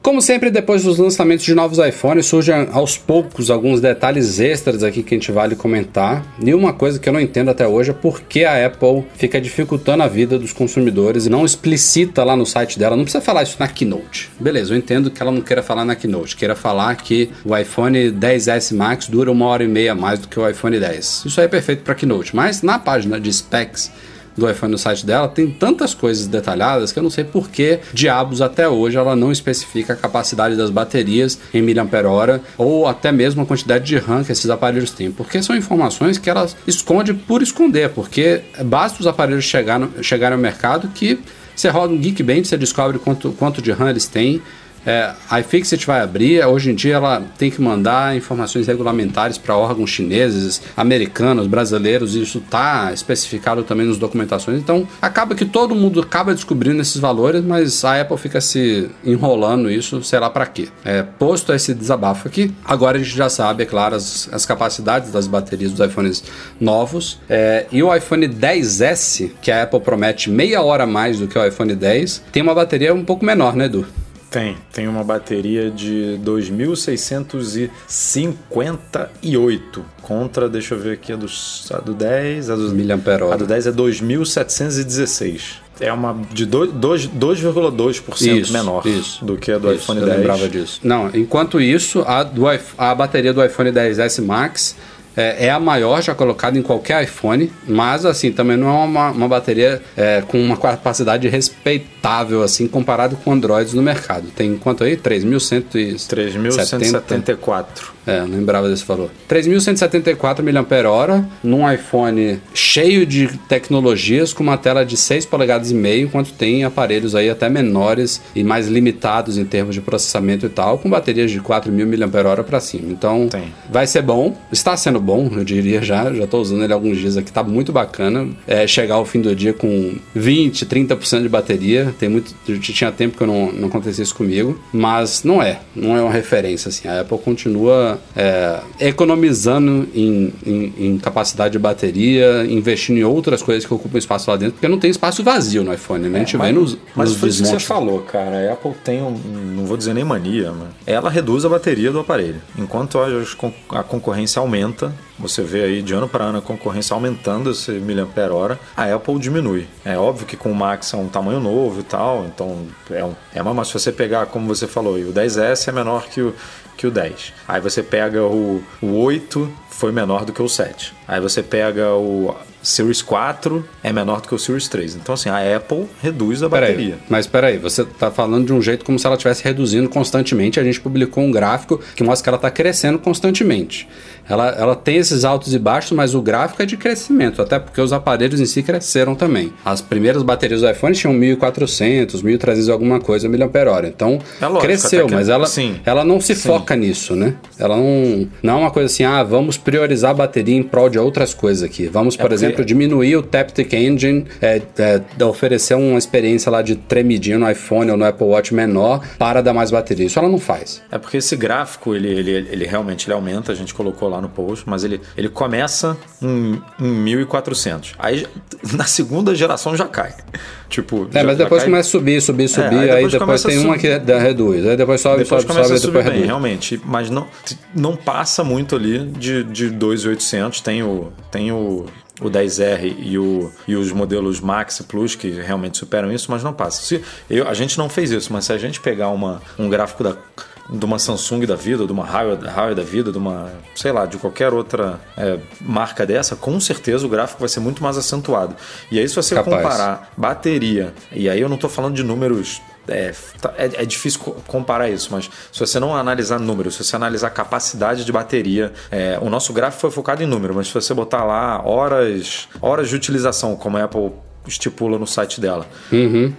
Como sempre, depois dos lançamentos de novos iPhones, surgem aos poucos alguns detalhes extras aqui que a gente vale comentar. E uma coisa que eu não entendo até hoje é por que a Apple fica dificultando a vida dos consumidores e não explicita lá no site dela. Não precisa falar isso na Keynote. Beleza, eu entendo que ela não queira falar na Keynote, queira falar que o iPhone 10S Max dura uma hora e meia mais do que o iPhone 10. Isso aí é perfeito para Keynote, mas na página de specs do iPhone no site dela tem tantas coisas detalhadas que eu não sei por que diabos até hoje ela não especifica a capacidade das baterias em mAh ou até mesmo a quantidade de RAM que esses aparelhos têm, porque são informações que ela esconde por esconder, porque basta os aparelhos chegar no, chegarem ao mercado que você roda um Geekbench, você descobre quanto, quanto de RAM eles têm, é, a iFixit vai abrir, hoje em dia ela tem que mandar informações regulamentares para órgãos chineses, americanos, brasileiros, e isso está especificado também nas documentações. Então acaba que todo mundo acaba descobrindo esses valores, mas a Apple fica se enrolando isso, sei lá para quê. É, posto esse desabafo aqui, agora a gente já sabe, é claro, as, as capacidades das baterias dos iPhones novos. É, e o iPhone 10S, que a Apple promete meia hora mais do que o iPhone 10, tem uma bateria um pouco menor, né, Edu? Tem, tem uma bateria de 2658 contra, deixa eu ver aqui, a do, a do 10, a do, miliampere a do 10 é 2716. É uma de 2,2% menor isso, do que a do isso, iPhone eu 10. lembrava disso. Não, enquanto isso, a, do, a bateria do iPhone 10S Max é, é, a maior já colocada em qualquer iPhone, mas assim, também não é uma, uma bateria é, com uma capacidade respeitável assim comparado com Androids no mercado. Tem quanto aí? 3.174. É, não lembrava desse valor. 3.174 mAh num iPhone cheio de tecnologias com uma tela de 6 polegadas e meio, enquanto tem aparelhos aí até menores e mais limitados em termos de processamento e tal, com baterias de 4.000 mAh para cima. Então, tem. vai ser bom, está sendo bom, eu diria já, já estou usando ele há alguns dias aqui, tá muito bacana. É, chegar ao fim do dia com 20, 30% de bateria, tem muito, tinha tempo que eu não, não acontecia isso comigo, mas não é, não é uma referência assim. A Apple continua é, economizando em, em, em, capacidade de bateria, investindo em outras coisas que ocupam espaço lá dentro, porque não tem espaço vazio no iPhone, né? a gente é, mas, vê nos, mas nos foi isso que você falou, cara. A Apple tem um, não vou dizer nem mania, mas ela reduz a bateria do aparelho. Enquanto a, a concorrência aumenta, você vê aí de ano para ano a concorrência aumentando esse miliampere hora, a Apple diminui. É óbvio que com o Max é um tamanho novo e tal, então é, um, é uma, mas se você pegar, como você falou, o 10S é menor que o, que o 10. Aí você pega o, o 8, foi menor do que o 7. Aí você pega o Series 4 é menor do que o Series 3. Então, assim, a Apple reduz a bateria. Mas peraí, você está falando de um jeito como se ela estivesse reduzindo constantemente. A gente publicou um gráfico que mostra que ela está crescendo constantemente. Ela, ela tem esses altos e baixos, mas o gráfico é de crescimento, até porque os aparelhos em si cresceram também. As primeiras baterias do iPhone tinham 1400, 1300 alguma coisa mAh. Então, é lógico, cresceu, que... mas ela, sim, ela não se sim. foca nisso, né? Ela não, não é uma coisa assim, ah, vamos priorizar a bateria em prol de outras coisas aqui. Vamos, por é exemplo, diminuir o Taptic Engine, é, é, oferecer uma experiência lá de tremidinho no iPhone ou no Apple Watch menor para dar mais bateria. Isso ela não faz. É porque esse gráfico, ele, ele, ele realmente ele aumenta, a gente colocou lá no post, mas ele, ele começa em, em 1400. Aí na segunda geração já cai. Tipo, é, já, mas depois começa a subir, subir, é, subir, é, aí depois, aí depois tem uma que reduz, aí depois sobe, depois sobe, sobe, depois bem, reduz. realmente, mas não, não passa muito ali de, de 2.800, tem o, tem o o 10R e, o, e os modelos Max Plus que realmente superam isso, mas não passa. Se, eu, a gente não fez isso, mas se a gente pegar uma, um gráfico da, de uma Samsung da vida, de uma Huawei da vida, de uma, sei lá, de qualquer outra é, marca dessa, com certeza o gráfico vai ser muito mais acentuado. E aí se você Capaz. comparar bateria, e aí eu não estou falando de números é, tá- é, é difícil co- comparar isso, mas se você não analisar números, se você analisar capacidade de bateria, é, o nosso gráfico foi focado em número, mas se você botar lá horas, horas de utilização, como a Apple estipula no site dela,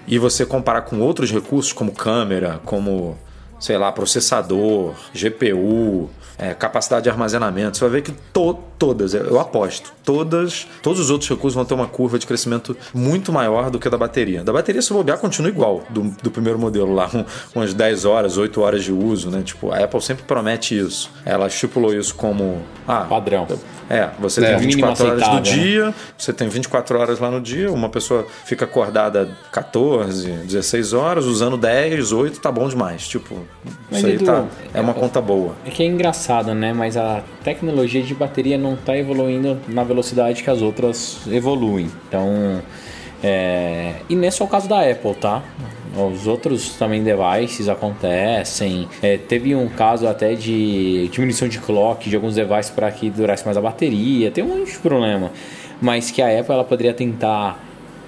e você comparar com outros recursos, como câmera, como sei lá, processador, GPU, é, capacidade de armazenamento, você vai ver que to- todas, eu aposto, todas, todos os outros recursos vão ter uma curva de crescimento muito maior do que a da bateria. Da bateria, se bobear, continua igual do, do primeiro modelo lá, um- umas 10 horas, 8 horas de uso, né? Tipo, a Apple sempre promete isso. Ela estipulou isso como. Ah, Padrão. é, você É. tem 24 Mínimo horas do aceitável, né? dia, você tem 24 horas lá no dia, uma pessoa fica acordada 14, 16 horas, usando 10, 8, tá bom demais. Tipo, Mas, isso aí Edu, tá, é uma conta boa. É que é engraçado, né? Mas a tecnologia de bateria não está evoluindo na velocidade que as outras evoluem. Então, é... e não é só o caso da Apple, tá? Os outros também devices acontecem. É, teve um caso até de diminuição de clock de alguns devices para que durasse mais a bateria. Tem um monte de problema. Mas que a Apple ela poderia tentar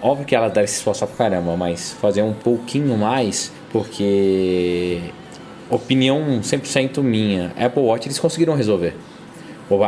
Óbvio que ela deve se esforçar pra caramba, mas fazer um pouquinho mais, porque opinião 100% minha, Apple Watch eles conseguiram resolver.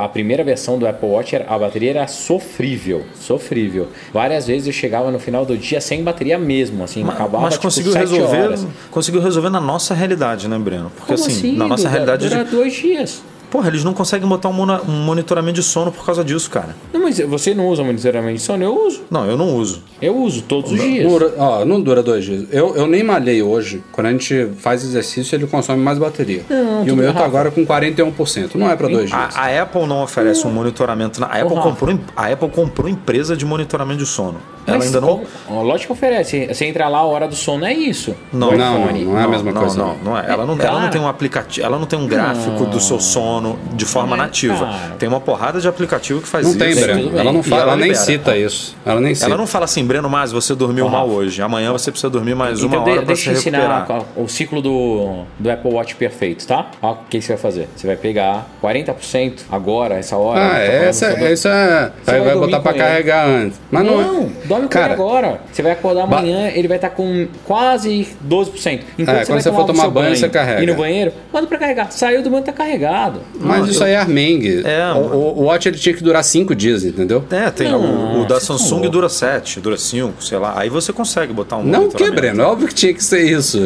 A primeira versão do Apple Watch, a bateria era sofrível, sofrível. Várias vezes eu chegava no final do dia sem bateria mesmo, assim, Mas, acabava mas tipo, conseguiu sete resolver, horas. conseguiu resolver na nossa realidade, né, Breno? Porque Como assim, assim? na nossa Dura- realidade, dura dois dias. Porra, eles não conseguem botar um, mona- um monitoramento de sono por causa disso, cara. Não, mas você não usa monitoramento de sono? Eu uso. Não, eu não uso. Eu uso todos os dias. Dura, ó, não dura dois dias. Eu, eu nem malhei hoje. Quando a gente faz exercício, ele consome mais bateria. Não, e o meu tá Rafa. agora com 41%. Não é pra dois dias. A, a Apple não oferece um monitoramento. na- A Apple, comprou, a Apple comprou empresa de monitoramento de sono. Ela Mas ainda não. Lógico que oferece. Você entra lá, a hora do sono é isso. Não, não, não é a mesma não, coisa. Não, não é. Ela não, É, ela não tem um aplicativo, ela não tem um gráfico do seu sono de forma Não é, nativa. cara. Tem uma porrada de aplicativo que faz Não isso. tem, Breno. Ela não fala, ela ela nem libera. cita isso. Ela nem cita. Ela não fala assim, Breno, mas você dormiu Ó, mal hoje. Amanhã você precisa dormir mais uma Então, de- hora para se deixa eu ensinar recuperar. o ciclo do, do Apple Watch perfeito, tá? Ó, o que você vai fazer? Você vai pegar 40% agora, essa hora. Ah, tá essa, essa é. Você Aí vai vai botar ele. carregar antes. Mas não, Não, é. dorme com ele agora. Você vai acordar Ba- amanhã, ele vai estar com quase 12%. Enquanto É, você quando vai você for tomar o tomar seu banho, você carrega. E no banheiro, manda pra carregar. Saiu do banho, tá carregado. Mas Não, isso eu- aí é armengue. É, o, o, Watch ele tinha que durar cinco dias, entendeu? É, tem Não, o, o da tão Samsung dura 7, dura 5, sei lá. Aí você consegue botar um Não o que, monitoramento. Breno? É óbvio que tinha que ser isso.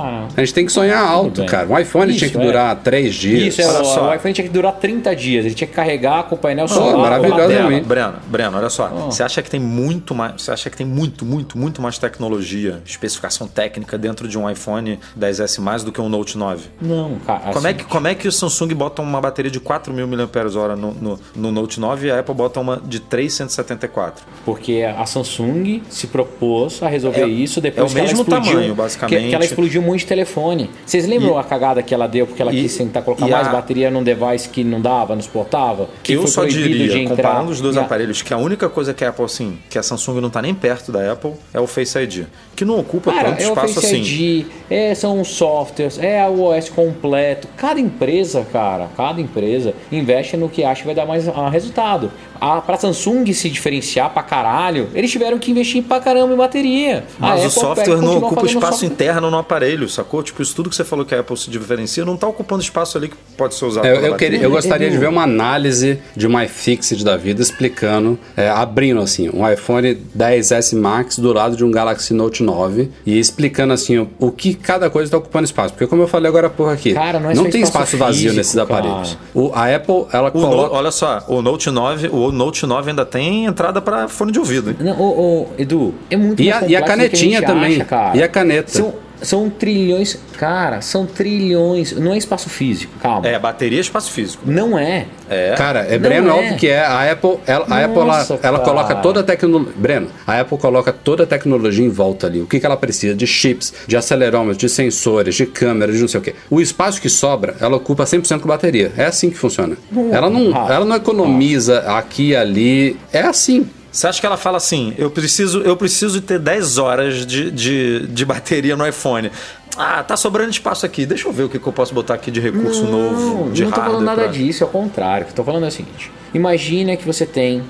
A gente tem que sonhar alto, cara. Um iPhone tinha Isso, que é. durar três dias. Isso, é, Olha o, só. o iPhone tinha que durar 30 dias. Ele tinha que carregar com o painel solar. maravilhosamente. Breno, Breno, olha só. Você acha que tem muito mais. Você acha que tem muito, muito, muito mais tecnologia, especificação técnica dentro de um iPhone 10S mais do que um Note 9? Não, cara. Como, é assim, que, como é que o Samsung bota uma bateria de 4.000 mAh no, no, no Note 9 e a Apple bota uma de 374? Porque a Samsung se propôs a resolver É- isso depois é o que ela mesmo explodiu, tamanho, basicamente. Que, que ela explodiu monte de telefone. Vocês lembram a cagada que ela deu porque ela e- quis tentar colocar e mais a- bateria num device que não dava, não suportava? Que eu só diria, de entrar. comparando os dois E a- aparelhos, que a única coisa que a Apple, assim, que a Samsung não tá nem perto da Apple é o Face ID. Que não ocupa Cara, tanto é o espaço Face assim. ID, é, são os softwares, é o OS completo. Cada empresa, cara, cada empresa investe no que acha que vai dar mais ah, resultado. A, pra Samsung se diferenciar pra caralho, eles tiveram que investir pra caramba em bateria. A Mas o Apple software não ocupa espaço software. interno no aparelho, sacou? Tipo, isso tudo que você falou que a Apple se diferencia não tá ocupando espaço ali que pode ser usado É, Eu, eu, queria, eu gostaria de ver uma análise de uma iFixit da vida explicando, é, abrindo assim, um iPhone 10S Max do lado de um Galaxy Note 9 e explicando assim o, o que cada coisa está ocupando espaço. Porque como eu falei agora por aqui, Cara, não é só tem espaço espaço vazio físico, nesses aparelhos. O, a Apple, ela O No- coloca... olha só, o Note 9, o Note 9 ainda tem entrada para fone de ouvido, hein? Não, ô, ô, Edu, é muito E mais a- e a canetinha gente também. acha, cara. E a caneta. São, são trilhões, cara, são trilhões. Não é espaço físico, calma. É, bateria é espaço físico. Não é. É. Cara, é Não Breno, é. óbvio que é. A Apple, ela, a Apple ela, Nossa, ela coloca toda a tecnologia. Breno, a Apple coloca toda a tecnologia em volta ali. O que, que ela precisa? De chips, de acelerômetros, de sensores, de câmeras, de não sei o quê. O espaço que sobra, ela ocupa 100% com bateria. É assim que funciona. Ela não, ela não economiza aqui e ali. É assim. Você acha que ela fala assim, eu preciso, eu preciso ter 10 horas de, de, de bateria no iPhone. Ah, tá sobrando espaço aqui. Deixa eu ver o que, que eu posso botar aqui de recurso novo, de não tô falando nada pra- disso, é o contrário. O que eu tô falando é o seguinte: Imagina que você tem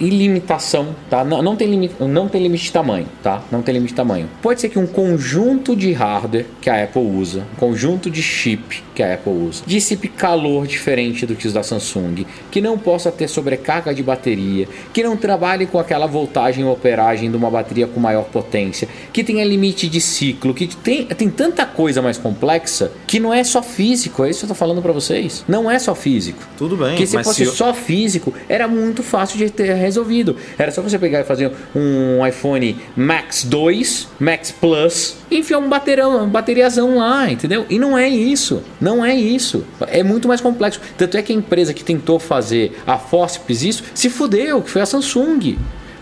ilimitação, tá? Não, não, tem limite, não tem limite de tamanho, tá? Não tem limite de tamanho. Pode ser que um conjunto de hardware que a Apple usa, um conjunto de chip que a Apple usa, dissipe calor diferente do que os da Samsung, que não possa ter sobrecarga de bateria, que não trabalhe com aquela voltagem ou operagem de uma bateria com maior potência, que tenha limite de ciclo, que tem, tem tanta coisa mais complexa que não é só físico, é isso que eu tô falando para vocês. Não é só físico. Tudo bem, Porque se fosse se eu- só físico, era muito fácil de ter resolvido. Era só você pegar e fazer um iPhone Max 2, Max Plus, enfiar um baterão, um bateriazão lá, entendeu? E não é isso. Não é isso. É muito mais complexo. Tanto é que a empresa que tentou fazer a Forceps isso se fudeu, que foi a Samsung.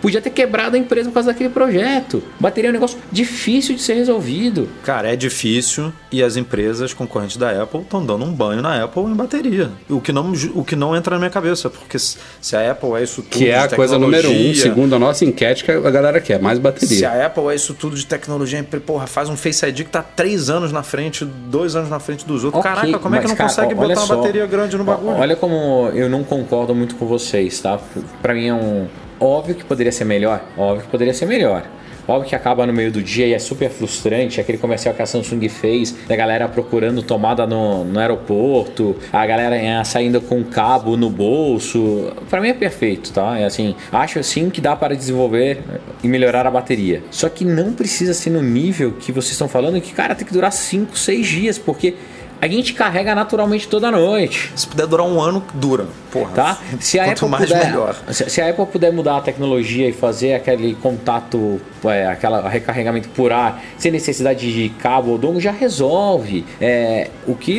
Podia ter quebrado a empresa por causa daquele projeto. Bateria é um negócio difícil de ser resolvido. Cara, é difícil e as empresas concorrentes da Apple estão dando um banho na Apple em bateria. O que não, o que não entra na minha cabeça, porque se se a Apple é isso tudo Que é de a coisa número um, segundo a nossa enquete, que a galera quer, mais Se bateria. a Apple é isso tudo de tecnologia, porra, faz um Face ID que tá três anos na frente, dois anos na frente dos outros. Ok, Caraca, como é que não cara, consegue olha botar uma só. bateria grande no bagulho? Olha como eu não concordo muito com vocês, tá? Pra mim é um. Óbvio que poderia ser melhor. Óbvio que poderia ser melhor. Óbvio que acaba no meio do dia e é super frustrante. Aquele comercial que a Samsung fez, da galera procurando tomada no, no aeroporto, a galera é, saindo com cabo no bolso. Pra mim é perfeito, tá? É assim, acho sim que dá para desenvolver e melhorar a bateria. Só que não precisa ser no nível que vocês estão falando, que, cara, tem que durar 5, 6 dias, porque a gente carrega naturalmente toda noite. Se puder durar um ano, dura. Porra. Tá? Se a, Quanto Apple mais, puder, melhor. se, a Apple puder mudar a tecnologia e fazer aquele contato, é, aquela recarregamento por ar, sem necessidade de cabo ou dongle, já resolve. É, o que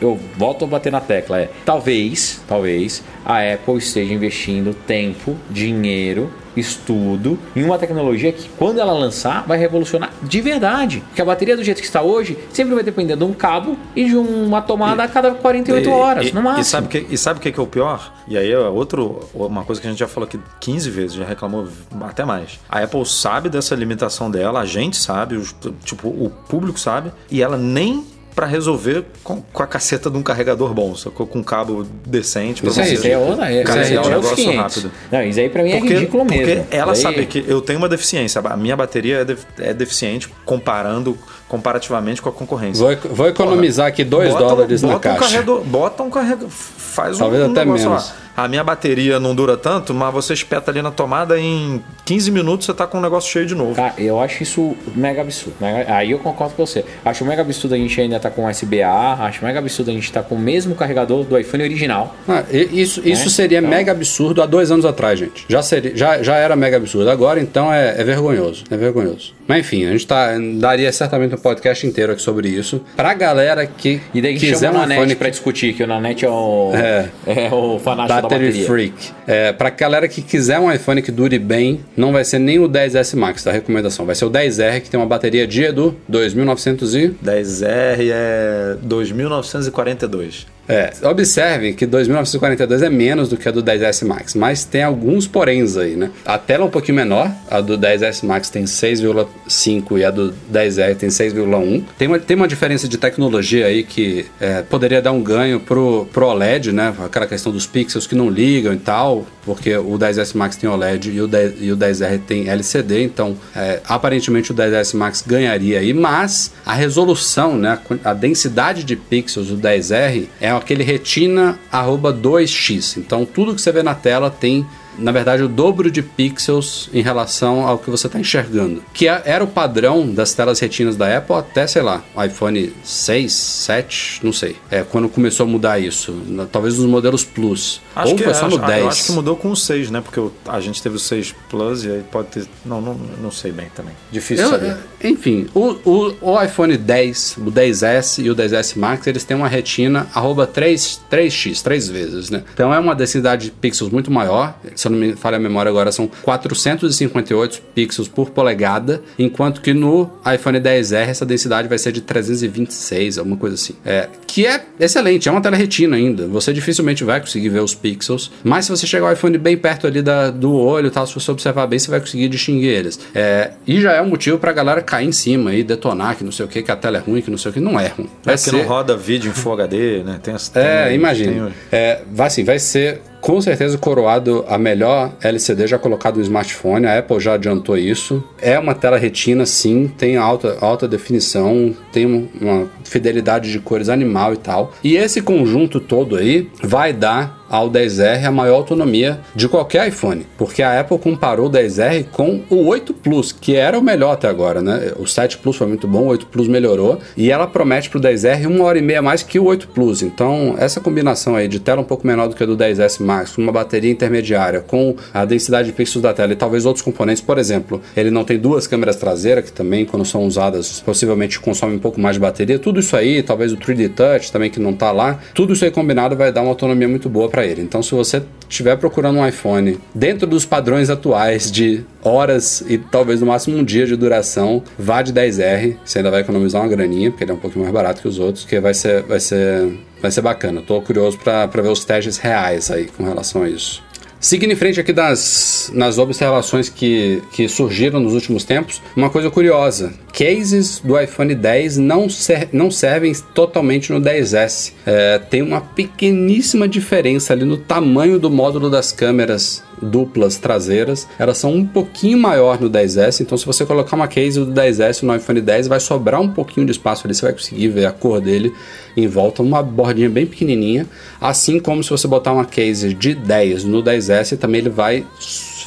eu volto a bater na tecla é, talvez, talvez a Apple esteja investindo tempo, dinheiro, estudo em uma tecnologia que quando ela lançar vai revolucionar de verdade. Porque a bateria do jeito que está hoje sempre vai depender de um cabo e de uma tomada a cada 48 horas, e, no máximo. E sabe o que, e sabe que é o pior? E aí é outro, uma coisa que a gente já falou aqui 15 vezes, já reclamou até mais. A Apple sabe dessa limitação dela, a gente sabe, os- tipo, o público sabe, e ela nem pra resolver com, com a caceta de um carregador bom, sacou? Com um cabo decente. pra Isso aí, Isso aí é outra. É, carregar isso aí é um negócio 500. rápido. Não, isso aí pra mim é Porque, ridículo porque mesmo. ela Isso aí- sabe que eu tenho uma deficiência. A minha bateria é, def- é deficiente comparando comparativamente com a concorrência. Vou, vou economizar aqui 2 Bota um- dólares na bota um caixa. carregador- bota um carregador. Faz Talvez um, um até negócio menos. lá. A minha bateria não dura tanto, mas você espeta ali na tomada em 15 minutos você tá com o negócio cheio de novo. Cara, eu acho isso mega absurdo. mega- Aí eu concordo com você. Acho mega absurdo a gente ainda tá com USB-A. Acho mega absurdo a gente tá com o mesmo carregador do iPhone original. Ah, isso isso Né? seria Então- mega absurdo há dois anos atrás, gente. Já, seria, já, já era mega absurdo. Agora, então, é, é vergonhoso. É vergonhoso. Mas enfim, a gente tá, daria certamente um podcast inteiro aqui sobre isso. Pra galera que E daí quiser chama um o Nanete iPhone pra discutir, que o Nanete é o, É. é. o fanático da Battery bateria. Freak. É, pra galera que quiser um iPhone que dure bem, não vai ser nem o 10S Max da recomendação. Vai ser o 10R, que tem uma bateria de Edu 2900 e 10R é 2942. É, observem que 2942 é menos do que a do 10S Max, mas tem alguns poréns aí, né? A tela é um pouquinho menor, a do 10S Max tem 6,5 e a do 10R tem 6,1. Tem uma, tem uma diferença de tecnologia aí que é, poderia dar um ganho pro, pro OLED, né? Aquela questão dos pixels que não ligam e tal, porque o 10S Max tem OLED e o, 10, e o 10R tem LCD, então é, aparentemente o 10S Max ganharia aí, mas a resolução, né? A densidade de pixels do 10R é aquele retina arroba 2x. Então tudo que você vê na tela tem, na verdade, o dobro de pixels em relação ao que você está enxergando. Que é- era o padrão das telas retinas da Apple até, sei lá, iPhone 6, 7, não sei. É, quando começou a mudar isso. Talvez nos modelos Plus. Ou foi só no acho, 10. Eu acho que mudou com o 6, né? Porque o- a gente teve o 6 Plus e aí pode ter. Não, não, não sei bem também. Difícil Eu- saber. enfim, o, o, o iPhone 10, o 10S e o 10S Max, eles têm uma retina arroba 3, 3x, 3 vezes, né? Então é uma densidade de pixels muito maior. Se eu não me falha a memória agora, são 458 pixels por polegada, enquanto que no iPhone 10R essa densidade vai ser de 326, alguma coisa assim. É, que é excelente, é uma tela retina ainda. Você dificilmente vai conseguir ver os pixels, mas se você chegar o iPhone bem perto ali da, do olho tal, se você observar bem, você vai conseguir distinguir eles. É, e já é um motivo pra galera cair em cima e detonar que não sei o que, que a tela é ruim, que não sei o que. Não é ruim. É Vai porque ser... não roda vídeo em Full HD, né? Tem essa, É, tem- imagina. tem- É, vai assim, vai ser com certeza coroado a melhor LCD já colocado no smartphone. A Apple já adiantou isso. É uma tela retina, sim, tem alta, alta definição, tem uma fidelidade de cores animal e tal. E esse conjunto todo aí vai dar ao 10R a maior autonomia de qualquer iPhone, porque a Apple comparou o 10R com o 8 Plus, que era o melhor até agora, né? O 7 Plus foi muito bom, o 8 Plus melhorou, e ela promete para o 10R uma hora e meia mais que o 8 Plus. Então, essa combinação aí de tela um pouco menor do que a do 10S Max, uma bateria intermediária, com a densidade de pixels da tela e talvez outros componentes, por exemplo, ele não tem duas câmeras traseiras, que também, quando são usadas, possivelmente consomem um pouco mais de bateria. Tudo isso aí, talvez o 3D Touch também, que não está lá, tudo isso aí combinado vai dar uma autonomia muito boa para ele. Então, se você estiver procurando um iPhone dentro dos padrões atuais de horas e talvez no máximo um dia de duração, vá de 10R. Você ainda vai economizar uma graninha, porque ele é um pouquinho mais barato que os outros, que vai ser, vai ser, vai ser bacana. Tô curioso para ver os testes reais aí com relação a isso. Seguindo em frente aqui das, nas observações que, que surgiram nos últimos tempos, uma coisa curiosa: cases do iPhone 10 não, ser, não servem totalmente no 10S. É, tem uma pequeníssima diferença ali no tamanho do módulo das câmeras duplas traseiras, elas são um pouquinho maior no 10S, então se você colocar uma case do 10S no iPhone 10, vai sobrar um pouquinho de espaço ali, você vai conseguir ver a cor dele em volta, uma bordinha bem pequenininha, assim como se você botar uma case de 10 no 10S, também ele vai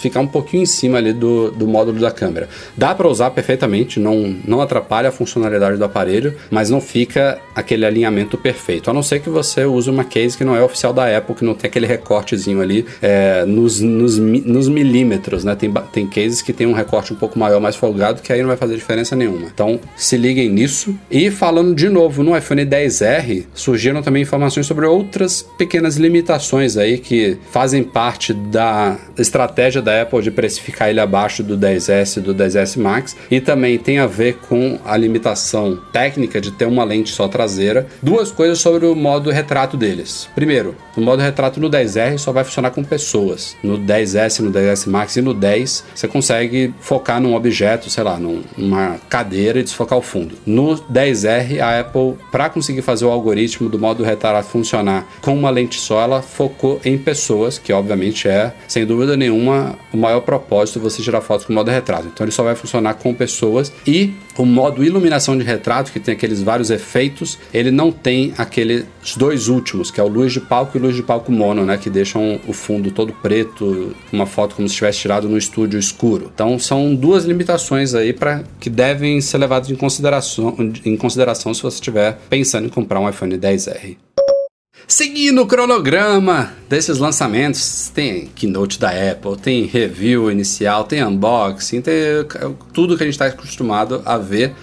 ficar um pouquinho em cima ali do, do módulo da câmera. Dá para usar perfeitamente, não, não atrapalha a funcionalidade do aparelho, mas não fica aquele alinhamento perfeito. A não ser que você use uma case que não é oficial da Apple, que não tem aquele recortezinho ali é, nos, nos, nos, milímetros, né? Tem, tem cases que tem um recorte um pouco maior, mais folgado, que aí não vai fazer diferença nenhuma. Então, se liguem nisso. E falando de novo, no iPhone 10R, surgiram também informações sobre outras pequenas limitações aí que fazem parte da estratégia da Apple de precificar ele abaixo do 10S e do 10S Max e também tem a ver com a limitação técnica de ter uma lente só traseira. Duas coisas sobre o modo retrato deles. Primeiro, o modo retrato no 10R só vai funcionar com pessoas. No 10S, no 10S Max e no 10 você consegue focar num objeto, sei lá, numa cadeira e desfocar o fundo. No 10R, a Apple, para conseguir fazer o algoritmo do modo retrato funcionar com uma lente só, ela focou em pessoas, que obviamente é, sem dúvida nenhuma, o maior propósito você tirar fotos com modo retrato. Então ele só vai funcionar com pessoas e o modo iluminação de retrato, que tem aqueles vários efeitos, ele não tem aqueles dois últimos, que é o luz de palco e luz de palco mono, né, que deixam o fundo todo preto, uma foto como se tivesse tirado no estúdio escuro. Então são duas limitações aí para que devem ser levadas em consideração, em consideração se você estiver pensando em comprar um iPhone 10R. Seguindo o cronograma desses lançamentos, tem keynote da Apple, tem review inicial, tem unboxing, tem tudo que a gente está acostumado a ver.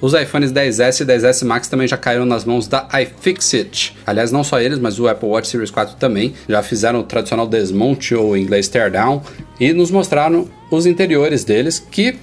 Os iPhones 10S e 10S Max também já caíram nas mãos da iFixit. Aliás, não só eles, mas o Apple Watch Series 4 também já fizeram o tradicional desmonte ou em inglês teardown e nos mostraram os interiores deles que,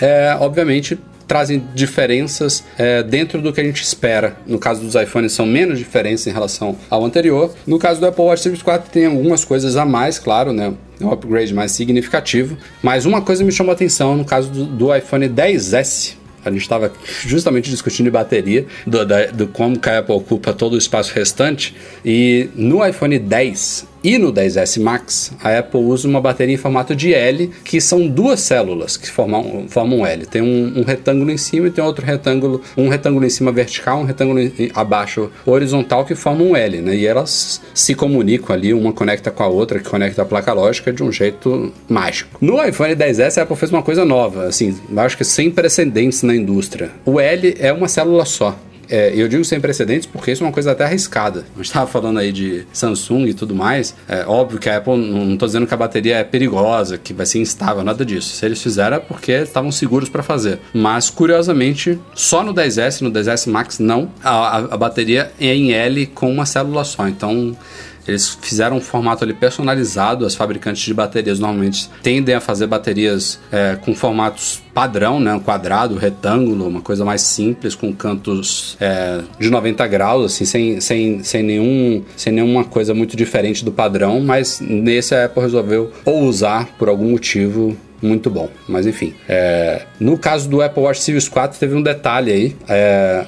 é, obviamente, trazem diferenças é, dentro do que a gente espera. No caso dos iPhones, são menos diferenças em relação ao anterior. No caso do Apple Watch Series 4, tem algumas coisas a mais, claro, né? É um upgrade mais significativo. Mas uma coisa me chamou a atenção no caso do, do iPhone 10S. A gente estava justamente discutindo de bateria, do, da, do como a Apple ocupa todo o espaço restante. E no iPhone 10 e no 10S Max, a Apple usa uma bateria em formato de L, que são duas células que formam, formam um L. Tem um, um retângulo em cima e tem outro retângulo, um retângulo em cima vertical, um retângulo em, abaixo horizontal que formam um L, né? E elas se comunicam ali, uma conecta com a outra, que conecta a placa lógica de um jeito mágico. No iPhone 10S, a Apple fez uma coisa nova, assim, acho que sem precedentes na indústria. O L é uma célula só. É, eu digo sem precedentes porque isso é uma coisa até arriscada. A gente estava falando aí de Samsung e tudo mais. É óbvio que a Apple, não estou dizendo que a bateria é perigosa, que vai ser instável, nada disso. Se eles fizeram é porque estavam seguros para fazer. Mas, curiosamente, só no 10S, no 10S Max, não. A, a, a bateria é em L com uma célula só. Então, eles fizeram um formato ali personalizado. As fabricantes de baterias normalmente tendem a fazer baterias é, com formatos padrão, né? Um quadrado, retângulo, uma coisa mais simples, com cantos é, de 90 graus, assim, sem, sem, sem, nenhum, sem nenhuma coisa muito diferente do padrão. Mas nesse a Apple resolveu ou usar por algum motivo muito bom. Mas enfim, é, no caso do Apple Watch Series 4 teve um detalhe aí. É,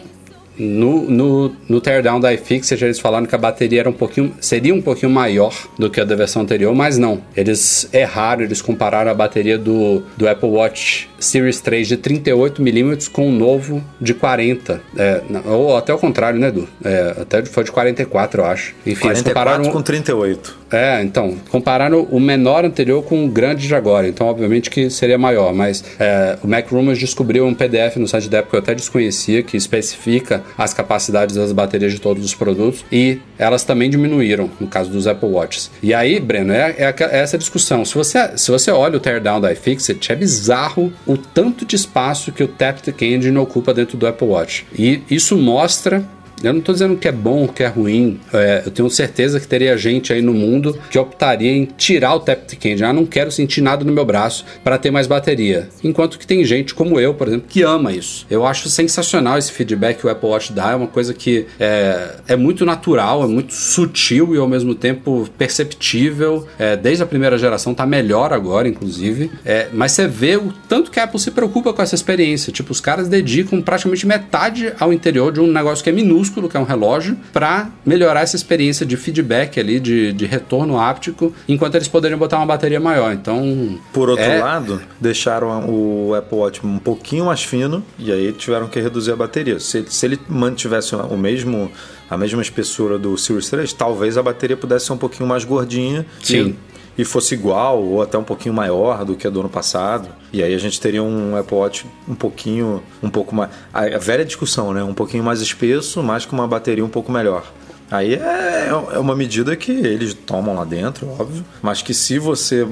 no, no, no teardown da iFixit eles falaram que a bateria era um pouquinho, seria um pouquinho maior do que a da versão anterior, mas não. Eles erraram, eles compararam a bateria do, do Apple Watch Series 3 de 38mm com o novo de 40. É, ou até o contrário, né, Edu? É, até foi de 44, eu acho. Enfim, 44 eles compararam com 38. É, então, compararam o menor anterior com o grande de agora, então obviamente que seria maior, mas é, o Mac Rumors descobriu um PDF no site da Apple que eu até desconhecia, que especifica as capacidades das baterias de todos os produtos e elas também diminuíram no caso dos Apple Watches. E aí, Breno, é, é, é essa discussão. Se você, se você olha o teardown da iFixit, é bizarro o tanto de espaço que o Taptic Engine ocupa dentro do Apple Watch. E isso mostra eu não estou dizendo que é bom que é ruim. É, eu tenho certeza que teria gente aí no mundo que optaria em tirar o Taptic Engine. Ah, não quero sentir nada no meu braço para ter mais bateria. Enquanto que tem gente como eu, por exemplo, que ama isso. Eu acho sensacional esse feedback que o Apple Watch dá. É uma coisa que é, é muito natural, é muito sutil e ao mesmo tempo perceptível. É, desde a primeira geração tá melhor agora, inclusive. É, mas você vê o tanto que a Apple se preocupa com essa experiência. Tipo, os caras dedicam praticamente metade ao interior de um negócio que é minúsculo minúsculo, que é um relógio, para melhorar essa experiência de feedback ali, de, de retorno áptico, enquanto eles poderiam botar uma bateria maior. Então. Por outro é... lado, deixaram o Apple Watch um pouquinho mais fino e aí tiveram que reduzir a bateria. Se, se ele mantivesse o mesmo a mesma espessura do Series 3, talvez a bateria pudesse ser um pouquinho mais gordinha. Sim. E fosse igual ou até um pouquinho maior do que a do ano passado. E aí a gente teria um Apple Watch um pouquinho, um pouco mais. A, velha discussão, né? Um pouquinho mais espesso, mas com uma bateria um pouco melhor. Aí é, é uma medida que eles tomam lá dentro, óbvio, mas que se você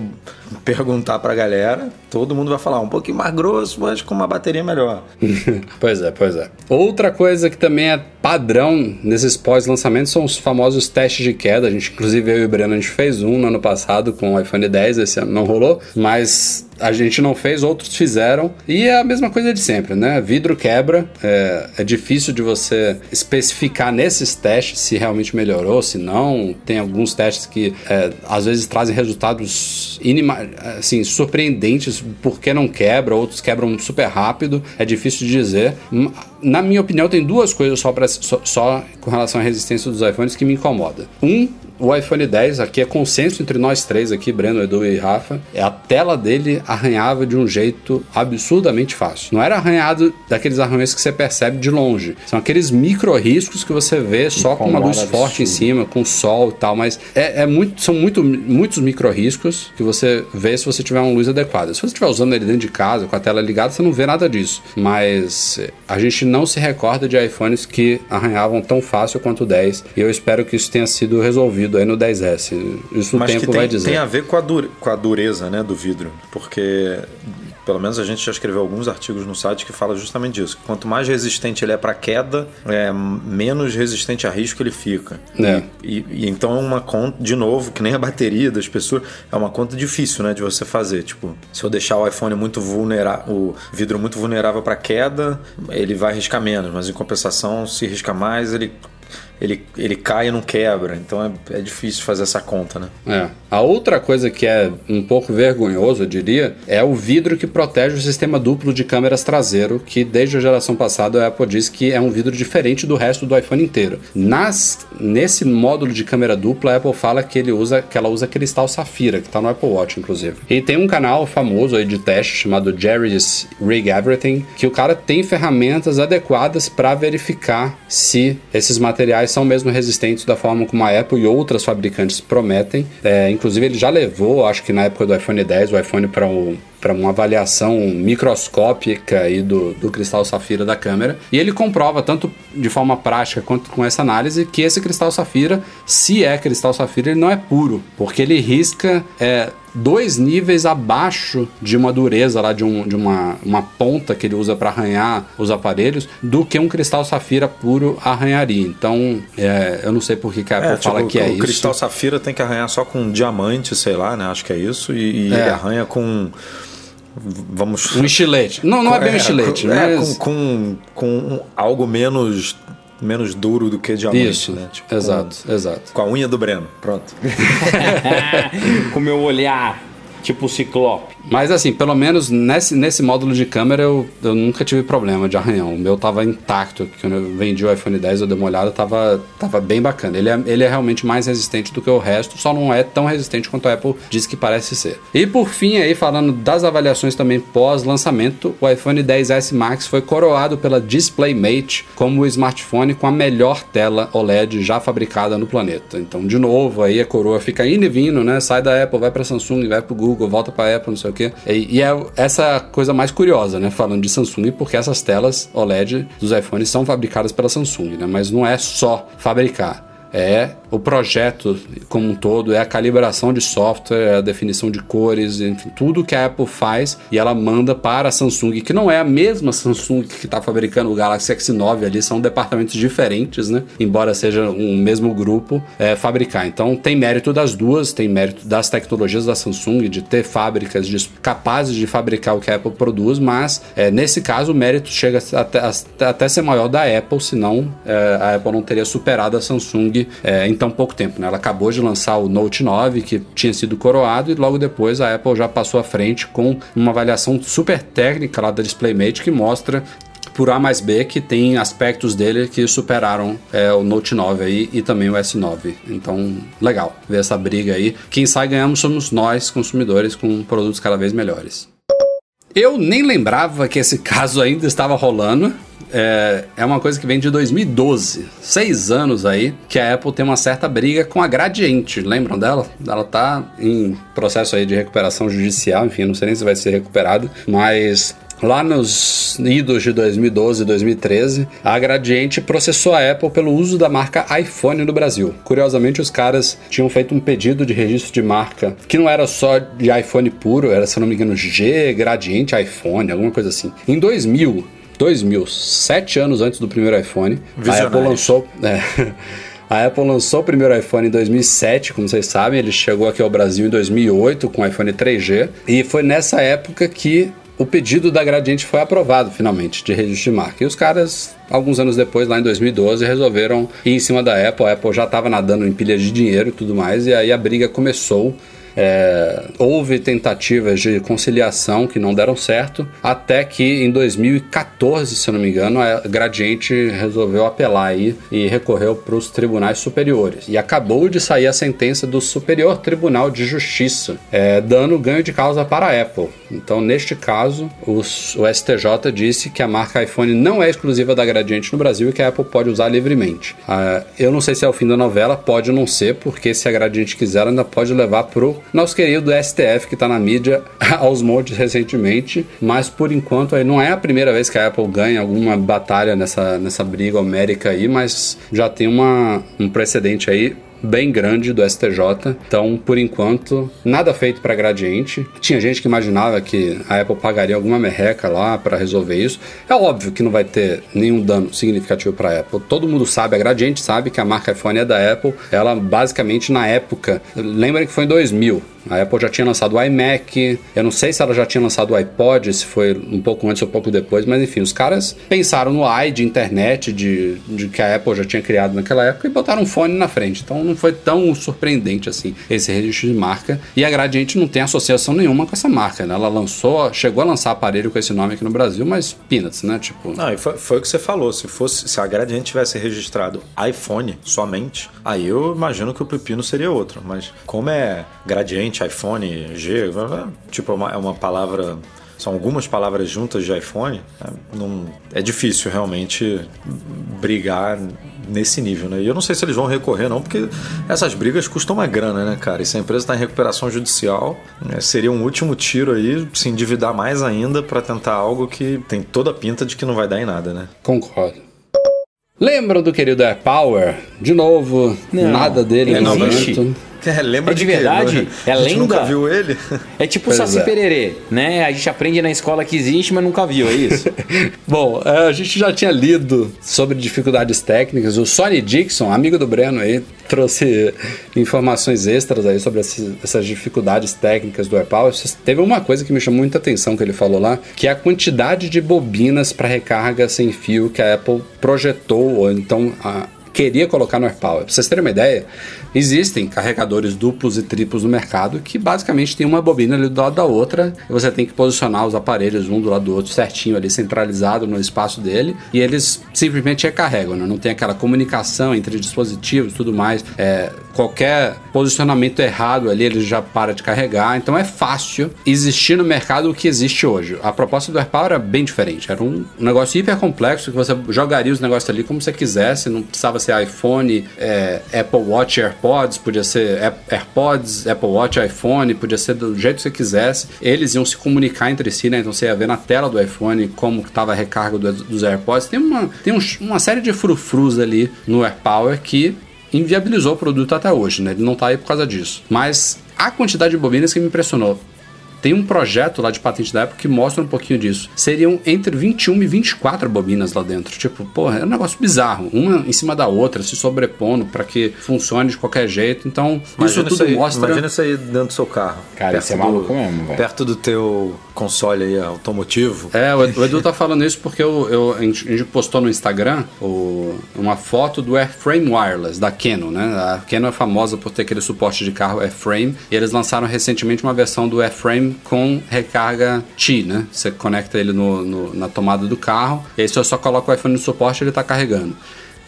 perguntar pra galera, todo mundo vai falar um pouquinho mais grosso, mas com uma bateria melhor. pois é, pois é. Outra coisa que também é padrão nesses pós-lançamentos são os famosos testes de queda. A gente, inclusive, eu e o Breno, a gente fez um no ano passado com o iPhone 10, esse ano não rolou, mas a gente não fez, outros fizeram. E é a mesma coisa de sempre, né? Vidro quebra, é, é difícil de você especificar nesses testes se realmente melhorou, se não. Tem alguns testes que é, às vezes trazem resultados assim, surpreendentes porque não quebra, outros quebram super rápido, é difícil de dizer. Na minha opinião, tem duas coisas só, pra, só, só com relação à resistência dos iPhones que me incomoda. Um, o iPhone 10, aqui é consenso entre nós três aqui, Breno, Edu e Rafa, é a tela dele arranhava de um jeito absurdamente fácil. Não era arranhado daqueles arranhões que você percebe de longe. São aqueles micro riscos que você vê só com uma luz absurdo. forte em cima, com sol e tal, mas é, é muito, são muito, muitos micro riscos que você vê se você tiver uma luz adequada. Se você estiver usando ele dentro de casa, com a tela ligada, você não vê nada disso. Mas a gente não se recorda de iPhones que arranhavam tão fácil quanto o 10 e eu espero que isso tenha sido resolvido aí no 10S. Isso Mas o tempo tem, vai dizer. Tem a ver com a, com a dureza né, do vidro, porque pelo menos a gente já escreveu alguns artigos no site que fala justamente disso. Quanto mais resistente ele é para queda, é, menos resistente a risco ele fica. É. E, e, então é uma conta, de novo, que nem a bateria das pessoas, é uma conta difícil, né, de você fazer. Tipo, se eu deixar o iPhone muito vulnerável, o vidro muito vulnerável para queda, ele vai riscar menos, mas em compensação, se risca mais, ele ele, ele cai e não quebra. Então é, é difícil fazer essa conta, né? É. A outra coisa que é um pouco vergonhoso, eu diria, é o vidro que protege o sistema duplo de câmeras traseiro, que desde a geração passada a Apple diz que é um vidro diferente do resto do iPhone inteiro. Nas, nesse módulo de câmera dupla, a Apple fala que, ele usa, que ela usa cristal safira, que está no Apple Watch, inclusive. E tem um canal famoso aí de teste chamado Jerry's Rig Everything, que o cara tem ferramentas adequadas para verificar se esses materiais são mesmo resistentes da forma como a Apple e outras fabricantes prometem. É, inclusive, ele já levou, acho que na época do iPhone 10, o iPhone para um para uma avaliação microscópica aí do, do cristal safira da câmera. E ele comprova, tanto de forma prática quanto com essa análise, que esse cristal safira, se é cristal safira, ele não é puro, porque ele risca é, dois níveis abaixo de uma dureza lá de, um, de uma, uma ponta que ele usa para arranhar os aparelhos do que um cristal safira puro arranharia. Então, é, eu não sei por que, que a Apple é, fala tipo, que é o isso. O cristal safira tem que arranhar só com diamante, sei lá, né? Acho que é isso. E, e é. ele arranha com vamos um estilete não não é bem um estilete com, é, mas... com, com, com algo menos menos duro do que diamante, Isso, né? Tipo, exato, com, exato. Com a unha do Breno, pronto. com o meu olhar. Tipo o Ciclope. Mas assim, pelo menos nesse, nesse módulo de câmera eu, eu nunca tive problema de arranhão. O meu tava intacto. Quando eu vendi o iPhone 10, eu dei uma olhada, tava, tava bem bacana. Ele é, ele é realmente mais resistente do que o resto, só não é tão resistente quanto a Apple diz que parece ser. E por fim, aí, falando das avaliações também pós-lançamento, o iPhone 10S Max foi coroado pela DisplayMate como o smartphone com a melhor tela OLED já fabricada no planeta. Então, de novo, aí a coroa fica indo e vindo, né? Sai da Apple, vai para Samsung, vai para Google, volta para Apple, não sei o quê. E, e, é essa coisa mais curiosa, né? Falando de Samsung, porque essas telas OLED dos iPhones são fabricadas pela Samsung, né? Mas não é só fabricar é o projeto como um todo, é a calibração de software, é a definição de cores, enfim, tudo que a Apple faz e ela manda para a Samsung, que não é a mesma Samsung que está fabricando o Galaxy X9 ali, são departamentos diferentes, né? Embora seja um mesmo grupo, é, fabricar. Então tem mérito das duas, tem mérito das tecnologias da Samsung de ter fábricas de, capazes de fabricar o que a Apple produz, mas é, nesse caso o mérito chega até, até ser maior da Apple, senão é, a Apple não teria superado a Samsung é, em tão pouco tempo. Né? Ela acabou de lançar o Note 9, que tinha sido coroado, e logo depois a Apple já passou à frente com uma avaliação super técnica lá da DisplayMate que mostra por A mais B que tem aspectos dele que superaram é, o Note 9 aí e também o S9. Então, legal ver essa briga aí. Quem sai ganhamos somos nós, consumidores, com produtos cada vez melhores. Eu nem lembrava que esse caso ainda estava rolando. É, é uma coisa que vem de 2012, seis anos aí, que a Apple tem uma certa briga com a Gradiente. Lembram dela? Ela tá em processo aí de recuperação judicial, enfim, não sei nem se vai ser recuperado, mas Lá nos idos de 2012 e 2013, a Gradiente processou a Apple pelo uso da marca iPhone no Brasil. Curiosamente, os caras tinham feito um pedido de registro de marca que não era só de iPhone puro, era, se não me engano, G, Gradiente, iPhone, alguma coisa assim. Em 2000, 2000, sete anos antes do primeiro iPhone, Visionário. a Apple lançou. É, A Apple lançou o primeiro iPhone em 2007, como vocês sabem, ele chegou aqui ao Brasil em 2008 com o iPhone 3G, e foi nessa época que o pedido da Gradiente foi aprovado finalmente de registro de marca. E os caras, alguns anos depois, lá em 2012, resolveram ir em cima da Apple. A Apple já estava nadando em pilhas de dinheiro e tudo mais, e aí a briga começou. É, houve tentativas de conciliação que não deram certo, até que em 2014, se eu não me engano, a Gradiente resolveu apelar aí e recorreu para os tribunais superiores. E acabou de sair a sentença do Superior Tribunal de Justiça, é, dando ganho de causa para a Apple. Então, neste caso, o STJ disse que a marca iPhone não é exclusiva da Gradiente no Brasil e que a Apple pode usar livremente. Uh, eu não sei se é o fim da novela, pode não ser, porque se a Gradiente quiser, ainda pode levar pro nosso querido STF, que está na mídia aos montes recentemente, mas por enquanto aí não é a primeira vez que a Apple ganha alguma batalha nessa, nessa briga homérica aí, mas já tem uma, um precedente aí bem grande do STJ. Então, por enquanto, nada feito para Gradiente. Tinha gente que imaginava que a Apple pagaria alguma merreca lá para resolver isso. É óbvio que não vai ter nenhum dano significativo para a Apple. Todo mundo sabe, a Gradiente sabe que a marca iPhone é da Apple. Ela basicamente na época, lembra que foi em 2000, a Apple já tinha lançado o iMac, eu não sei se ela já tinha lançado o iPod, se foi um pouco antes ou um pouco depois, mas enfim, os caras pensaram no i de internet de, de que a Apple já tinha criado naquela época e botaram um fone na frente. Então não foi tão surpreendente assim esse registro de marca. E a Gradiente não tem associação nenhuma com essa marca, né? Ela lançou, chegou a lançar aparelho com esse nome aqui no Brasil, mas peanuts, né? Tipo. Não, e foi, foi o que você falou. Se fosse, se a Gradiente tivesse registrado iPhone somente, aí eu imagino que o pepino seria outro. Mas como é Gradiente, iPhone, G, tipo, é uma, é uma palavra são algumas palavras juntas de iPhone, né? não, é difícil realmente brigar nesse nível, né? E eu não sei se eles vão recorrer, não, porque essas brigas custam uma grana, né, cara? E se a empresa está em recuperação judicial, né, seria um último tiro aí, se endividar mais ainda para tentar algo que tem toda a pinta de que não vai dar em nada, né? Concordo. Lembram do querido AirPower? De novo, não, nada dele no momento. É, lembra é de, de verdade? Que, é lenda? nunca viu ele? É tipo o Saci é. Pererê, né? A gente aprende na escola que existe, mas nunca viu, é isso? Bom, é, a gente já tinha lido sobre dificuldades técnicas. O Sonny Dixon, amigo do Breno aí, trouxe informações extras aí sobre essas dificuldades técnicas do AirPower. Teve uma coisa que me chamou muita atenção que ele falou lá, que é a quantidade de bobinas para recarga sem fio que a Apple projetou, ou então a, queria colocar no AirPower. Pra vocês terem uma ideia, existem carregadores duplos e triplos no mercado que basicamente tem uma bobina ali do lado da outra e você tem que posicionar os aparelhos um do lado do outro certinho ali, centralizado no espaço dele e eles simplesmente recarregam, né? não tem aquela comunicação entre dispositivos tudo mais. É, qualquer posicionamento errado ali ele já para de carregar, então é fácil existir no mercado o que existe hoje. A proposta do AirPower era bem diferente, era um negócio hiper complexo que você jogaria os negócios ali como você quisesse, não precisava ser iPhone, é, Apple Watch, AirPods, podia ser AirPods, Apple Watch, iPhone, podia ser do jeito que você quisesse. Eles iam se comunicar entre si, né? Então você ia ver na tela do iPhone como estava a recarga do, dos AirPods. Tem, uma, tem um, uma série de frufrus ali no AirPower que inviabilizou o produto até hoje, né? Ele não tá aí por causa disso. Mas a quantidade de bobinas que me impressionou. Tem um projeto lá de patente da Apple que mostra um pouquinho disso. Seriam entre 21 e 24 bobinas lá dentro. Tipo, porra, é um negócio bizarro. Uma em cima da outra, se sobrepondo para que funcione de qualquer jeito. Então, Imagina isso tudo isso aí, mostra. Imagina isso aí dentro do seu carro. Cara, Perto isso é do- maluco mesmo, velho. Perto do teu console aí automotivo. É, o Edu o Edu tá falando isso porque eu, eu- a, gente, a gente postou no Instagram o- uma foto do Airframe Wireless da Canon, né? A Canon é famosa por ter aquele suporte de carro Airframe e eles lançaram recentemente uma versão do Airframe com recarga T, né? Você conecta ele no, no- na tomada do carro e aí você só coloca o iPhone no suporte e ele tá carregando.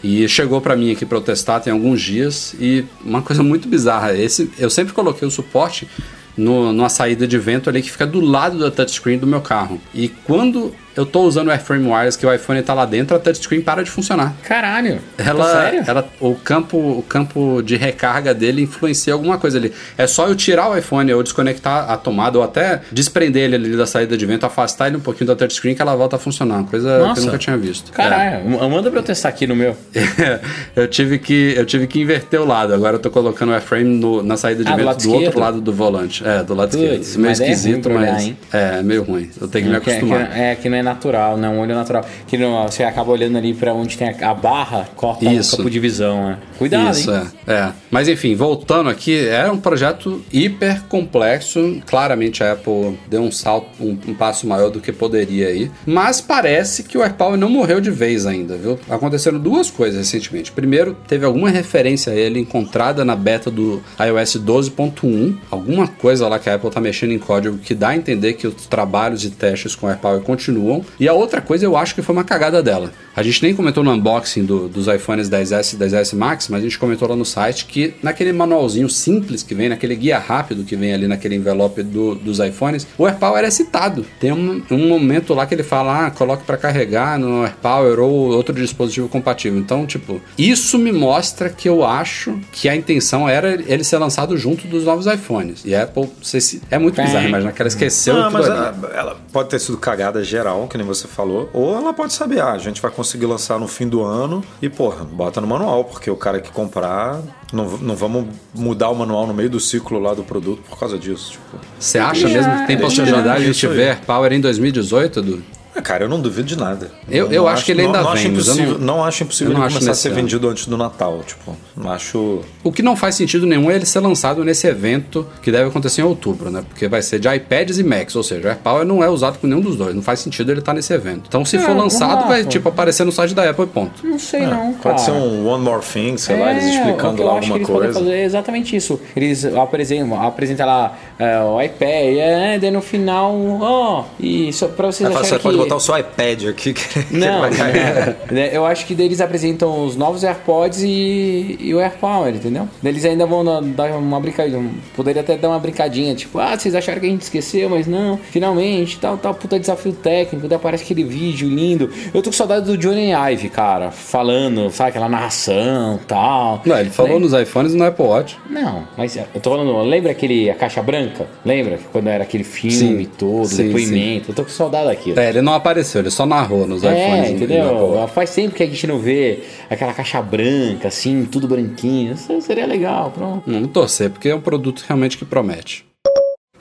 E chegou pra mim aqui pra eu testar tem alguns dias e uma coisa muito bizarra. Esse, eu sempre coloquei o suporte no, numa saída de vento ali que fica do lado da touchscreen do meu carro. E quando eu tô usando o Airframe Wireless, que o iPhone tá lá dentro, a touchscreen para de funcionar. Caralho. Ela, Tá sério? ela, o campo, o campo de recarga dele influencia alguma coisa ali. É só eu tirar o iPhone ou desconectar a tomada ou até desprender ele ali da saída de vento, afastar ele um pouquinho da touchscreen que ela volta a funcionar. Uma coisa que Nossa. eu nunca tinha visto. É. Caralho, manda pra eu testar aqui no meu. eu tive que eu tive que inverter o lado. Agora eu tô colocando o airframe no- na saída de Ah, do vento lado do outro lado do volante. É, do lado Putz, esquerdo. Meio mas é ruim esquisito, mas é meio ruim. Eu tenho que me É que, é, acostumar. que, é que não é natural, não é um olho natural. Que não, você acaba olhando ali pra onde tem a, a barra, corta Isso. o campo de visão, né? Cuidado, Isso, hein? é, é. Mas enfim, voltando aqui, era um projeto hiper complexo. Claramente a Apple deu um salto, um, um passo maior do que poderia aí. Mas parece que o AirPower não morreu de vez ainda, viu? Aconteceram duas coisas recentemente. Primeiro, teve alguma referência a ele encontrada na beta do iOS 12.1. Alguma coisa lá que a Apple tá mexendo em código que dá a entender que os trabalhos e testes com o AirPower continuam. E a outra coisa eu acho que foi uma cagada dela. A gente nem comentou no unboxing do- dos iPhones 10S e 10S Max, mas a gente comentou lá no site que naquele manualzinho simples que vem, naquele guia rápido que vem ali naquele envelope do- dos iPhones, o AirPower é citado. Tem um, um momento lá que ele fala, ah, coloque para carregar no AirPower ou outro dispositivo compatível. Então, tipo, isso me mostra que eu acho que a intenção era ele ser lançado junto dos novos iPhones. E a Apple, se- é muito bizarro, imaginar que ela esqueceu Não, tudo mas ali. ela, ela pode ter sido cagada geral, que nem você falou, ou ela pode saber, ah, a gente vai conseguir lançar no fim do ano e, porra, bota no manual, porque o cara que comprar, não, não vamos mudar o manual no meio do ciclo lá do produto por causa disso. Tipo, Você acha mesmo que tem deixa possibilidade de isso aí. tiver Power em 2018, Edu? Cara, eu não duvido de nada. Eu- Não eu acho que ele ainda não, não vem, Acho impossível, não- não, acho impossível eu não ele acho começar a ser ano. vendido antes do Natal. Tipo, não acho. O que não faz sentido nenhum é ele ser lançado nesse evento que deve acontecer em outubro, né? Porque vai ser de iPads e Macs, ou seja, o AirPower não é usado por nenhum dos dois. Não faz sentido ele estar nesse evento. Então, se É, for lançado, vai tipo aparecer no site da Apple e ponto. Não sei não, cara. Pode ser um One More Thing, sei lá, eles É, explicando lá acho que alguma coisa. fazer é exatamente isso. Eles apresentam, apresentam lá é, o iPad, é, daí no final, ó, e só pra vocês acharem você que... pode botar o seu iPad aqui que, Não, cair. né, eu acho que daí eles apresentam os novos AirPods e, e o AirPower, entendeu? Daí Eles ainda vão na- dar uma brincadinha, poderia até dar uma brincadinha, tipo, ah, vocês acharam que a gente esqueceu, mas não, finalmente, tal, tal, puta desafio técnico, daí aparece aquele vídeo lindo. Eu tô com saudade do Johnny Ive, cara, falando, sabe, aquela narração, tal. Não, ele falou Daí- nos iPhones e no Apple Watch. Não, mas eu tô falando, lembra aquele A Caixa Branca? Lembra? que Quando era aquele filme Sim, todo, sim, depoimento. Eu tô com saudade daquilo. É, ele não apareceu, ele só narrou nos iPhones. É, Apple entendeu? Faz tempo que a gente não vê aquela caixa branca, assim, tudo branquinho. Isso seria legal, pronto. Vamos torcer, porque é um produto realmente que promete.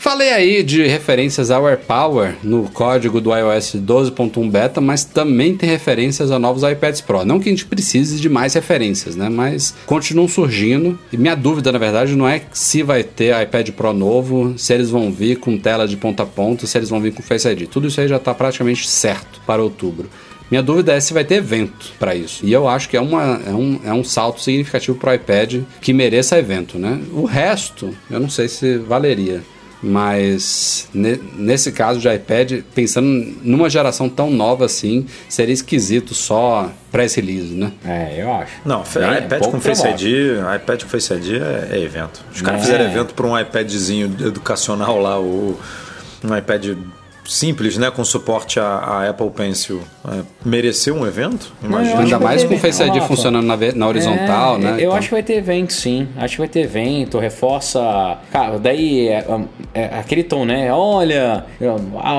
Falei aí de referências ao AirPower no código do iOS 12.1 beta, mas também tem referências a novos iPads Pro. Não que a gente precise de mais referências, né? Mas continuam surgindo. E minha dúvida, na verdade, não é se vai ter iPad Pro novo, se eles vão vir com tela de ponta a ponta, se eles vão vir com Face ID. Tudo isso aí já está praticamente certo para outubro. Minha dúvida é se vai ter evento para isso. E eu acho que é, uma, é, um, é um salto significativo para o iPad que mereça evento, né? O resto, eu não sei se valeria. Mas ne, nesse caso de iPad, pensando numa geração tão nova assim, seria esquisito só press release, né? É, eu acho. Não, Bem, iPad pouco com Face. ID, iPad com Face ID é, é evento. Os caras É. fizeram evento para um iPadzinho educacional lá, o, um iPad simples, né, com suporte à, à Apple Pencil. É, mereceu um evento? Imagina. Ainda mais com o Face ID evento. funcionando na, na horizontal, É, né? Eu Então- acho que vai ter evento, sim. Acho que vai ter evento, reforça. Cara, daí é, é aquele tom, né? Olha,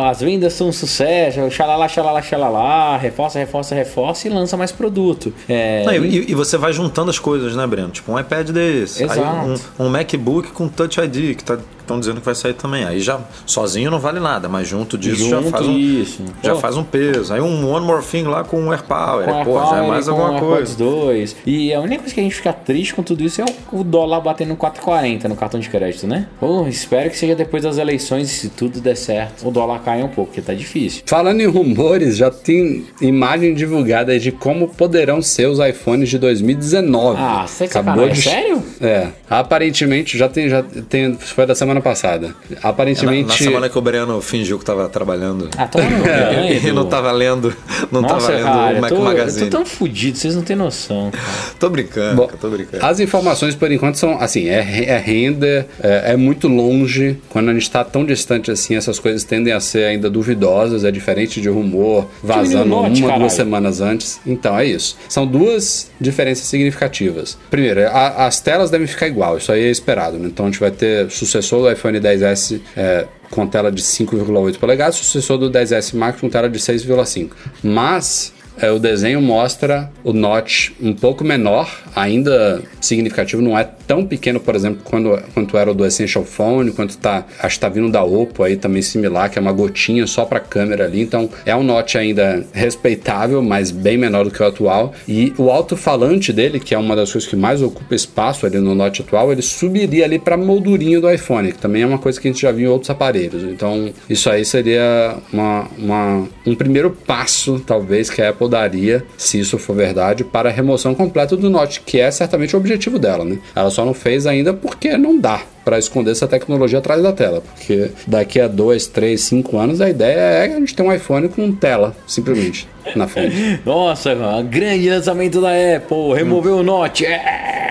as vendas são um sucesso, xalala, xalala, xalala, reforça, reforça, reforça e lança mais produto. É, Não, e, e você vai juntando as coisas, né, Breno? Tipo, um iPad desse, um, um MacBook com Touch ID, que estão dizendo que vai sair também. Aí já sozinho não vale nada, mas junto disso já Junto faz um, isso. já Pô. faz um peso. Aí um One More Thing lá com um AirPower, com pô, já é mais alguma AirPods coisa. 2. E a única coisa que a gente fica triste com tudo isso é o, dólar batendo 4,40 no cartão de crédito, né? Pô, espero que seja depois das eleições, se tudo der certo, o dólar caia um pouco, porque tá difícil. Falando em rumores, já tem imagem divulgada aí de como poderão ser os iPhones de 2019. Ah, você tá de sacanagem, sério? É. Aparentemente, já tem, já tem. Foi da semana passada. É, Na, Aparentemente. na semana que o Breno fingiu que tava trabalhando. Ah, toma no banho, e não tava lendo, não Nossa, tava lendo cara, o Mac tô, Magazine. eu tô tão fudido, vocês não têm noção. cara. Tô brincando, Bom, tô brincando. As informações, por enquanto, são assim: é, é render, é, é muito longe. Quando a gente está tão distante assim, essas coisas tendem a ser ainda duvidosas. É diferente de rumor vazando uma, caralho. duas semanas antes. Então, é isso. São duas diferenças significativas. Primeiro, a- as telas devem ficar igual, isso aí é esperado. né? Então, a gente vai ter sucessor do iPhone 10S. é, com tela de 5,8 polegadas, sucessor do 10S Max com tela de 6,5. Mas é, o desenho mostra o notch um pouco menor, ainda significativo, não é tão pequeno, por exemplo, quando, quanto era o do Essential Phone, quanto tá, acho que tá vindo da Oppo aí também similar, que é uma gotinha só para câmera ali, então é um notch ainda respeitável, mas bem menor do que o atual, e o alto-falante dele, que é uma das coisas que mais ocupa espaço ali no notch atual, ele subiria ali para moldurinho do iPhone, que também é uma coisa que a gente já viu em outros aparelhos, então isso aí seria uma, uma- um primeiro passo, talvez, que a Apple daria, se isso for verdade, para a remoção completa do Note, que é certamente o objetivo dela, né? Ela só não fez ainda porque não dá para esconder essa tecnologia atrás da tela, porque daqui a 2, 3, 5 anos a ideia é a gente ter um iPhone com tela, simplesmente, na frente. Nossa, grande lançamento da Apple, removeu o Note. É,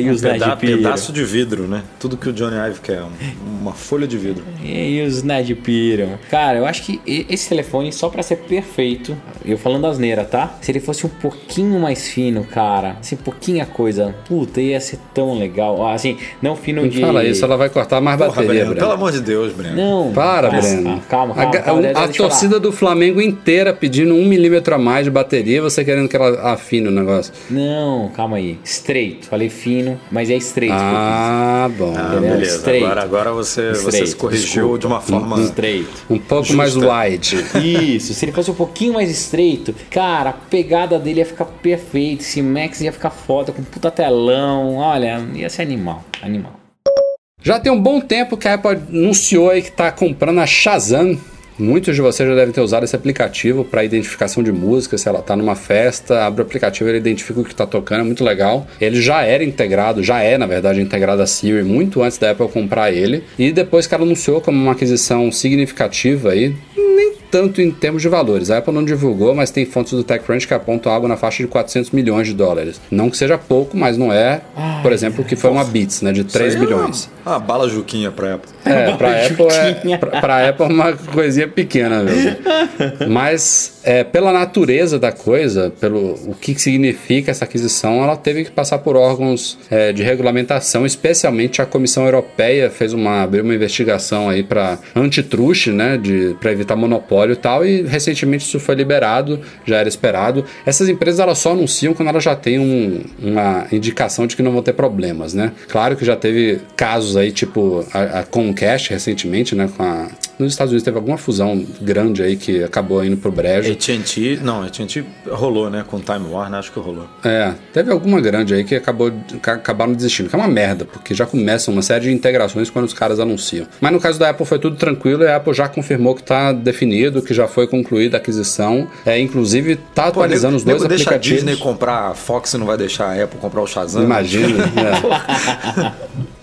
e os Peda pedaço de vidro, né? Tudo que o Johnny Ive quer, um- uma folha de vidro. E os Ned piram. Cara, eu acho que esse telefone, só pra ser perfeito, eu falando asneira, tá? Se ele fosse um pouquinho mais fino, cara, assim, pouquinha coisa, puta, ia ser tão legal. Ah, Assim, não fino Não de. fala isso, ela vai cortar mais Porra, bateria, Breno, pelo amor de Deus, Breno. Não. Para, calma, Breno. Calma, A, calma. ga- calma, a deixa eu falar. torcida do Flamengo inteira pedindo um milímetro a mais de bateria, você querendo que ela afine o negócio. Não, calma aí. Estreito. Falei fino, mas é estreito. Ah, bom. Ah, Entendeu? beleza. Straight. Agora, agora você, você se corrigiu desculpa. de uma forma. Estreito. Um pouco Justa. mais wide. Isso, se ele fosse um pouquinho mais estreito, cara, a pegada dele ia ficar perfeita. Esse Max ia ficar foda, com puta telão. Olha, ia ser animal. Animal. Já tem um bom tempo que a Apple anunciou aí que está comprando a Shazam. Muitos de vocês já devem ter usado esse aplicativo para identificação de música. Se ela está numa festa, abre o aplicativo, ele identifica o que está tocando, é muito legal. Ele já era integrado, já é na verdade integrado a Siri muito antes da Apple comprar ele. E depois que ela anunciou como uma aquisição significativa aí, nem tanto em termos de valores. A Apple não divulgou, mas tem fontes do TechCrunch que apontam algo na faixa de 400 milhões de dólares. Não que seja pouco, mas não é, por exemplo, o que foi uma Beats, né, de 3 Isso aí é bilhões. Uma, uma bala juquinha pra Apple. É, pra Apple é, pra, pra Apple é uma coisinha pequena mesmo. Mas é, pela natureza da coisa, pelo o que significa essa aquisição, ela teve que passar por órgãos é, de regulamentação, especialmente a Comissão Europeia fez uma abriu uma investigação aí para antitruste, né, de para evitar monopólio e tal, e recentemente isso foi liberado, já era esperado. Essas empresas elas só anunciam quando elas já têm um- uma indicação de que não vão ter problemas, né? Claro que já teve casos aí, tipo a, a Comcast recentemente, né, com a nos Estados Unidos teve alguma fusão grande aí que acabou indo pro brejo. AT&T, não, AT&T rolou, né? Com Time Warner, acho que rolou. É, teve alguma grande aí que acabou acabaram desistindo, que é uma merda, porque já começa uma série de integrações quando os caras anunciam. Mas no caso da Apple foi tudo tranquilo e a Apple já confirmou que tá definido, que já foi concluída a aquisição. É, inclusive tá Pô, atualizando os dois nego deixa a aplicativos. Disney comprar a Fox e não vai deixar a Apple comprar o Shazam? Imagina. é.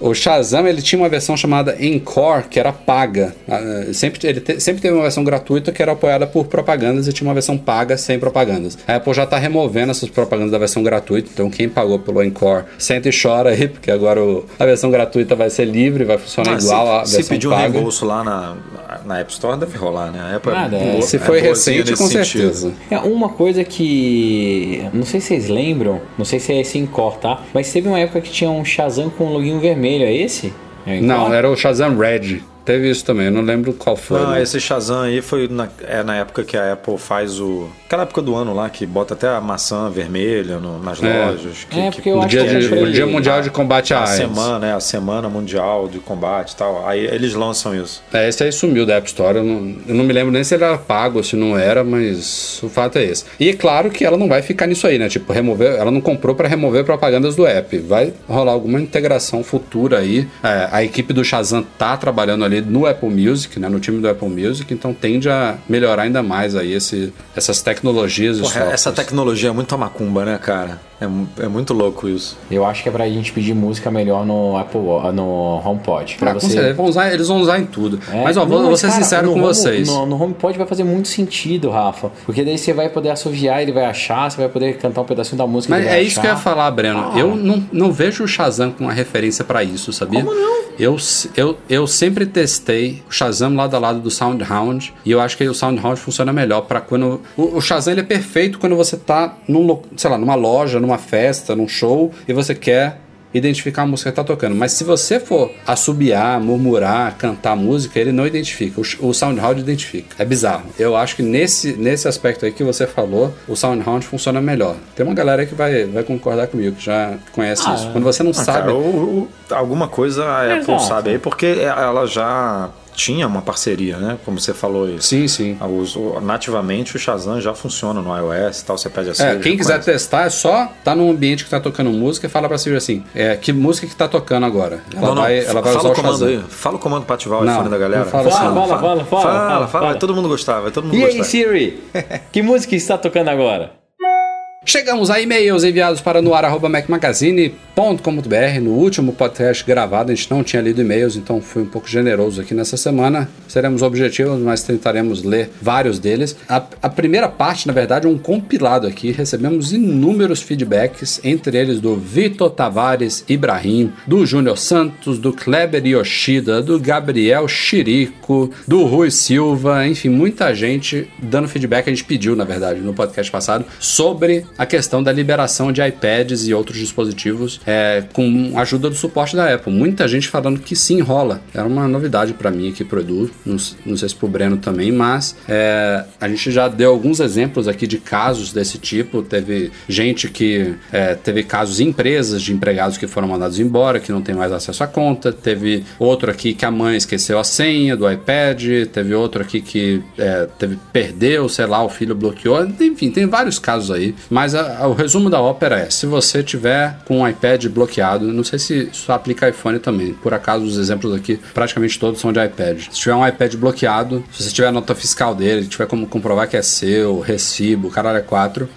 O Shazam ele tinha uma versão chamada Encore que era paga. Ah, Sempre, ele te- sempre teve uma versão gratuita que era apoiada por propagandas e tinha uma versão paga sem propagandas. A Apple já está removendo essas propagandas da versão gratuita, então quem pagou pelo Encore senta e chora aí, porque agora o- a versão gratuita vai ser livre, vai funcionar Ah, igual à se, se versão pedir um paga. reembolso lá na, na App Store, deve rolar, né? A Apple Nada, é é. boa- Se é foi recente, com sentido. certeza. É uma coisa que. Não sei se vocês lembram, não sei se é esse Encore, tá? Mas teve uma época que tinha um Shazam com um loginho vermelho, é esse? É Encore? Não, era o Shazam Red. Teve isso também, eu não lembro qual foi. Não, né? esse Shazam aí foi na, é na época que a Apple faz o. Aquela época do ano lá que bota até a maçã vermelha no- nas É. lojas. Que, É, que porque eu O acho dia, que de- pra o dia Mundial de Combate à a AIDS. semana, é a semana mundial de combate e tal. Aí eles lançam isso. É, esse aí sumiu da App Store. Eu não, eu não me lembro nem se ele era pago ou se não era, mas o fato é esse. E é claro que ela não vai ficar nisso aí, né? Tipo, remover. Ela não comprou para remover propagandas do app. Vai rolar alguma integração futura aí. É, a equipe do Shazam tá trabalhando ali no Apple Music, né? No time do Apple Music, então tende a melhorar ainda mais aí esse, essas tecnologias Porra, essa tecnologia é muito macumba, né, cara? É, é muito louco isso. Eu acho que é pra gente pedir música melhor no Apple no HomePod. Pra Ah, você... certeza, vão usar, eles vão usar em tudo. É, mas ó, vou, não, vou ser cara, sincero no com Home- vocês. No, no HomePod vai fazer muito sentido, Rafa. Porque daí você vai poder assoviar, ele vai achar, você vai poder cantar um pedacinho da música. Mas ele vai é isso que eu ia achar. falar, Breno. Ah. Eu não, não vejo o Shazam com uma referência pra isso, sabia? Como não? Eu, eu, eu sempre testei o Shazam lado a lado do SoundHound e eu acho que o SoundHound funciona melhor pra quando. O, o Shazam ele é perfeito quando você tá num, sei lá, numa loja, numa festa, num show e você quer identificar a música que tá tocando. Mas se você for assobiar, murmurar, cantar a música, ele não identifica. O, o SoundHound identifica. É bizarro. Eu acho que nesse, nesse aspecto aí que você falou, o SoundHound funciona melhor. Tem uma galera aí que vai, vai concordar comigo, que já conhece Ah, isso. Quando você não Ah, sabe. cara, o- o- alguma coisa a Apple Exato. sabe aí, porque ela já tinha uma parceria, né? Como você falou isso. Sim, sim. Ah, os- o- nativamente o Shazam já funciona no iOS e tal, você pede a É, Siri, quem já quiser conhece. testar é só tá num ambiente que tá tocando música e fala pra Siri assim: é, que música que tá tocando agora? Ela Não, não, vai, ela vai fala usar o comando Shazam. aí. Fala o comando pra ativar o Não, iPhone da galera. não fala assim, Fala, não. fala, fala, fala, Fala, fala, fala, vai todo mundo gostar, vai todo mundo E gostar. aí, Siri? que música está tocando agora? Chegamos a e-mails enviados para noar.macmagazine.com.br. No último podcast gravado, a gente não tinha lido e-mails, então fui um pouco generoso aqui nessa semana. Seremos objetivos, mas tentaremos ler vários deles. A, a primeira parte, na verdade, é um compilado aqui. Recebemos inúmeros feedbacks, entre eles do Vitor Tavares Ibrahim, do Júnior Santos, do Kleber Yoshida, do Gabriel Chirico, do Rui Silva, enfim, muita gente dando feedback. A gente pediu, na verdade, no podcast passado, sobre a questão da liberação de iPads e outros dispositivos é, com a ajuda do suporte da Apple. Muita gente falando que sim, rola. Era uma novidade para mim aqui pro Edu, não, não sei se pro Breno também, mas é, a gente já deu alguns exemplos aqui de casos desse tipo. Teve gente que é, teve casos em empresas de empregados que foram mandados embora, que não tem mais acesso à conta. Teve outro aqui que a mãe esqueceu a senha do iPad. Teve outro aqui que é, teve, perdeu, sei lá, o filho bloqueou. Enfim, tem vários casos aí. Mas a- a- o resumo da ópera é: se você tiver com o iPad bloqueado, não sei se isso aplica iPhone também. Por acaso, os exemplos aqui, praticamente todos são de iPad. Se tiver um iPad bloqueado, se você tiver a nota fiscal dele, tiver como comprovar que é seu, recibo, caralho é 4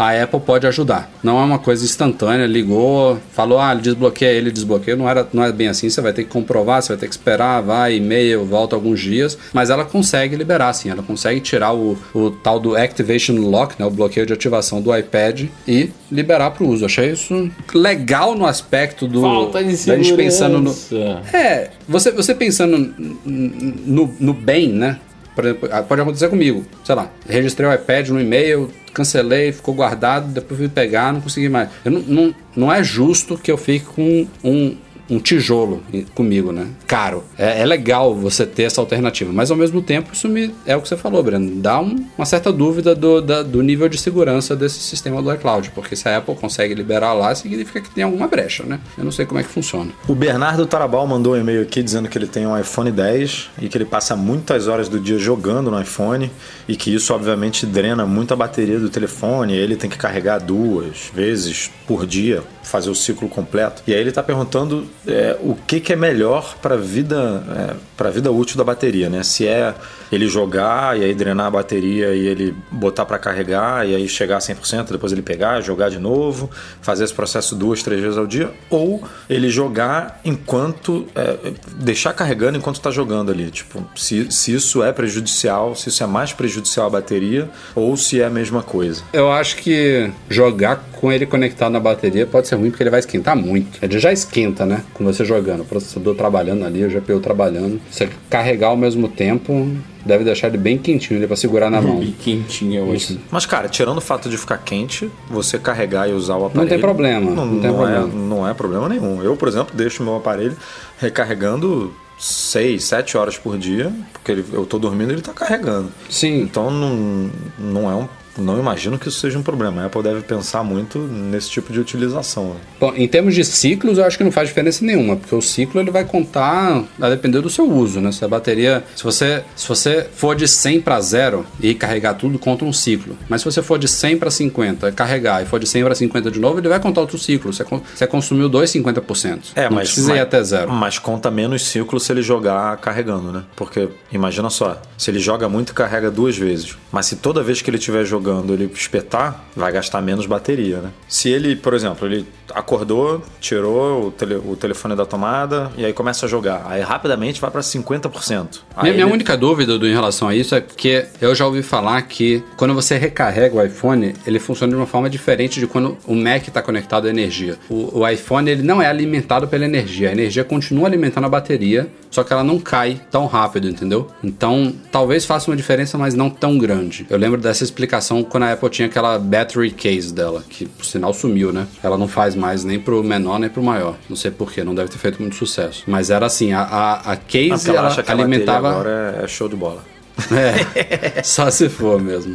a Apple pode ajudar. Não é uma coisa instantânea, ligou, falou, ah, desbloqueia ele, desbloqueia. Não, era, não é bem assim, você vai ter que comprovar, você vai ter que esperar, vai, e-mail, volta alguns dias. Mas ela consegue liberar, sim, ela consegue tirar o, o tal do Activation Lock, né, o bloqueio de ativação do iPad e liberar para o uso. Achei isso legal no aspecto do. Falta de da gente pensando no, segurança. é, você, você pensando no, no bem, né? Por exemplo, ah, pode acontecer comigo. Sei lá, registrei o iPad no e-mail, cancelei, ficou guardado, depois fui pegar, não consegui mais. Eu não, não, não é justo que eu fique com um um tijolo comigo, né? Caro. É, é legal você ter essa alternativa, mas ao mesmo tempo isso me é o que você falou, Breno, dá um- uma certa dúvida do, da- do nível de segurança desse sistema do iCloud, porque se a Apple consegue liberar lá, significa que tem alguma brecha, né? Eu não sei como é que funciona. O Bernardo Tarabal mandou um e-mail aqui dizendo que ele tem um iPhone 10 e que ele passa muitas horas do dia jogando no iPhone e que isso obviamente drena muito a bateria do telefone. Ele tem que carregar duas vezes por dia, fazer o ciclo completo. E aí ele está perguntando é, o que, que é melhor para vida é, para vida útil da bateria, né? Se é ele jogar e aí drenar a bateria e ele botar para carregar e aí chegar a 100%, depois ele pegar, jogar de novo, fazer esse processo duas, três vezes ao dia, ou ele jogar enquanto é, deixar carregando enquanto está jogando ali, tipo, se, se isso é prejudicial, se isso é mais prejudicial à bateria ou se é a mesma coisa. Eu acho que jogar com ele conectado na bateria pode ser ruim porque ele vai esquentar muito. Ele já esquenta, né? Com você jogando. O processador trabalhando ali, o GPU trabalhando. Você carregar ao mesmo tempo deve deixar ele bem quentinho ali pra segurar na mão. E quentinha hoje. Mas, cara, tirando o fato de ficar quente, você carregar e usar o aparelho. tem problema, Não, não tem não problema. É, não é problema nenhum. Eu, por exemplo, deixo meu aparelho recarregando 6, 7 horas por dia, porque ele- eu tô dormindo e ele tá carregando. Sim. Então não, não é um. Não imagino que isso seja um problema. A Apple deve pensar muito nesse tipo de utilização. né? Bom, em termos de ciclos, eu acho que não faz diferença nenhuma, porque o ciclo ele vai contar a depender do seu uso, né? Se a bateria, se você, se você for de 100 para 0 e carregar tudo, conta um ciclo. Mas se você for de 100 para 50 e carregar e for de 100 para 50 de novo, ele vai contar outro ciclo. Você, você consumiu dois 50%. não precisa ir até zero. Mas conta menos ciclo se ele jogar carregando, né? Porque imagina só, se ele joga muito carrega duas vezes, mas se toda vez que ele estiver jogando ele espetar, vai gastar menos bateria, né? Se ele, por exemplo, ele acordou, tirou o, tele- o telefone da tomada e aí começa a jogar, aí rapidamente vai para 50%. Aí Minha, minha ele- única dúvida do, em relação a isso é porque eu já ouvi falar que quando você recarrega o iPhone, ele funciona de uma forma diferente de quando o Mac está conectado à energia. O, o iPhone ele não é alimentado pela energia, a energia continua alimentando a bateria, só que ela não cai tão rápido, entendeu? Então talvez faça uma diferença, mas não tão grande. Eu lembro dessa explicação quando a Apple tinha aquela battery case dela, que por sinal sumiu, né? Ela não faz mais nem pro menor nem pro maior. Não sei porquê, não deve ter feito muito sucesso. Mas era assim, a, a, a case porque ela ela alimentava. bateria agora é show de bola. É, só se for mesmo.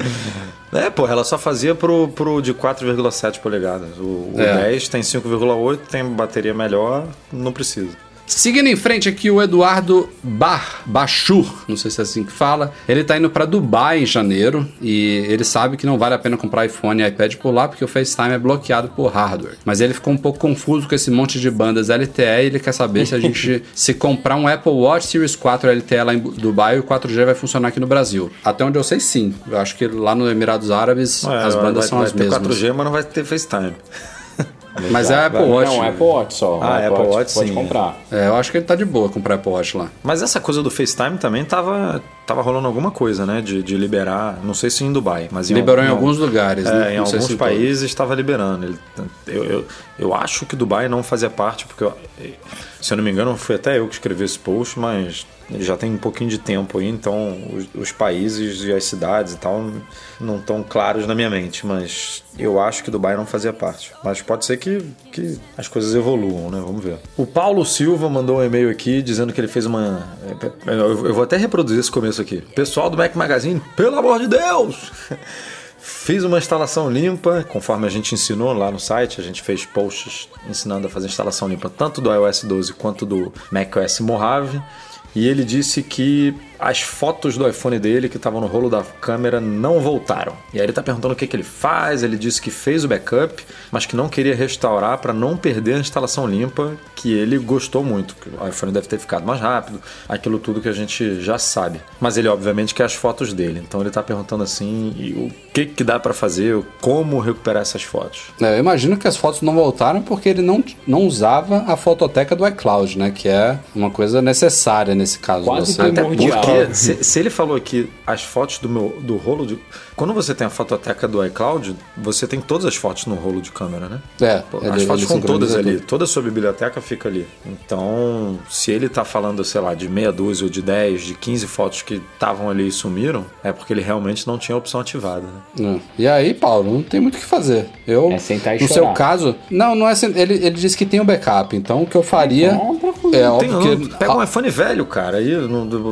É, porra, ela só fazia pro, pro de 4,7 polegadas. O, o É. 10 tem 5,8, tem bateria melhor, não precisa. Seguindo em frente aqui, o Eduardo Bar, Bachur, não sei se é assim que fala, ele tá indo pra Dubai em janeiro e ele sabe que não vale a pena comprar iPhone e iPad por lá porque o FaceTime é bloqueado por hardware. Mas ele ficou um pouco confuso com esse monte de bandas LTE e ele quer saber se a gente, se comprar um Apple Watch Series 4 LTE lá em Dubai, o 4G vai funcionar aqui no Brasil. Até onde eu sei, sim. Eu acho que lá nos Emirados Árabes É, as bandas vai, são vai as ter mesmas. 4G, mas não vai ter FaceTime. Mas é Apple Watch. Não, Apple Watch só. Ah, O Apple Watch, pode sim. comprar. É, eu acho que ele tá de boa comprar Apple Watch lá. Mas essa coisa do FaceTime também tava, tava rolando alguma coisa, né? De, de liberar, não sei se em Dubai, mas em Liberou em algum- alguns lugares, É, né? em Não alguns se em países estava liberando. Ele- eu, eu, eu acho que Dubai não fazia parte, porque, eu- se eu não me engano, foi até eu que escrevi esse post, mas já tem um pouquinho de tempo aí, então os, os países e as cidades e tal não estão claros na minha mente, mas eu acho que Dubai não fazia parte. Mas pode ser que, que as coisas evoluam, né? Vamos ver. O Paulo Silva mandou um e-mail aqui dizendo que ele fez uma. Eu eu vou até reproduzir esse começo aqui. Pessoal do Mac Magazine, pelo amor de Deus! Fiz uma instalação limpa, conforme a gente ensinou lá no site, a gente fez posts ensinando a fazer instalação limpa tanto do iOS 12 quanto do macOS Mojave. E ele disse que as fotos do iPhone dele que estavam no rolo da câmera não voltaram. E aí ele tá perguntando o que, que ele faz. Ele disse que fez o backup, mas que não queria restaurar para não perder a instalação limpa, que ele gostou muito. Que o iPhone deve ter ficado mais rápido, aquilo tudo que a gente já sabe. Mas ele obviamente quer as fotos dele. Então ele tá perguntando assim, e o que que dá para fazer, como recuperar essas fotos. É, eu imagino que as fotos não voltaram porque ele não, não usava a fototeca do iCloud, né? Que é uma coisa necessária nesse caso. Quase Você- primordial. Porque se, se ele falou aqui as fotos do meu do rolo de. Quando você tem a fototeca do iCloud, você tem todas as fotos no rolo de câmera, né? É, As ele- fotos ficam todas ali. tudo. Toda a sua biblioteca fica ali. Então, se ele tá falando, sei lá, de meia dúzia ou de 10, de 15 fotos que estavam ali e sumiram, é porque ele realmente não tinha a opção ativada, né? É. E aí, Paulo, não tem muito o que fazer. Eu, É sentar e no chorar. seu caso, não, não é. sen- Ele, ele disse que tem o backup, então o que eu faria Compra, é Tem, óbvio não, que pega um iPhone velho, cara, aí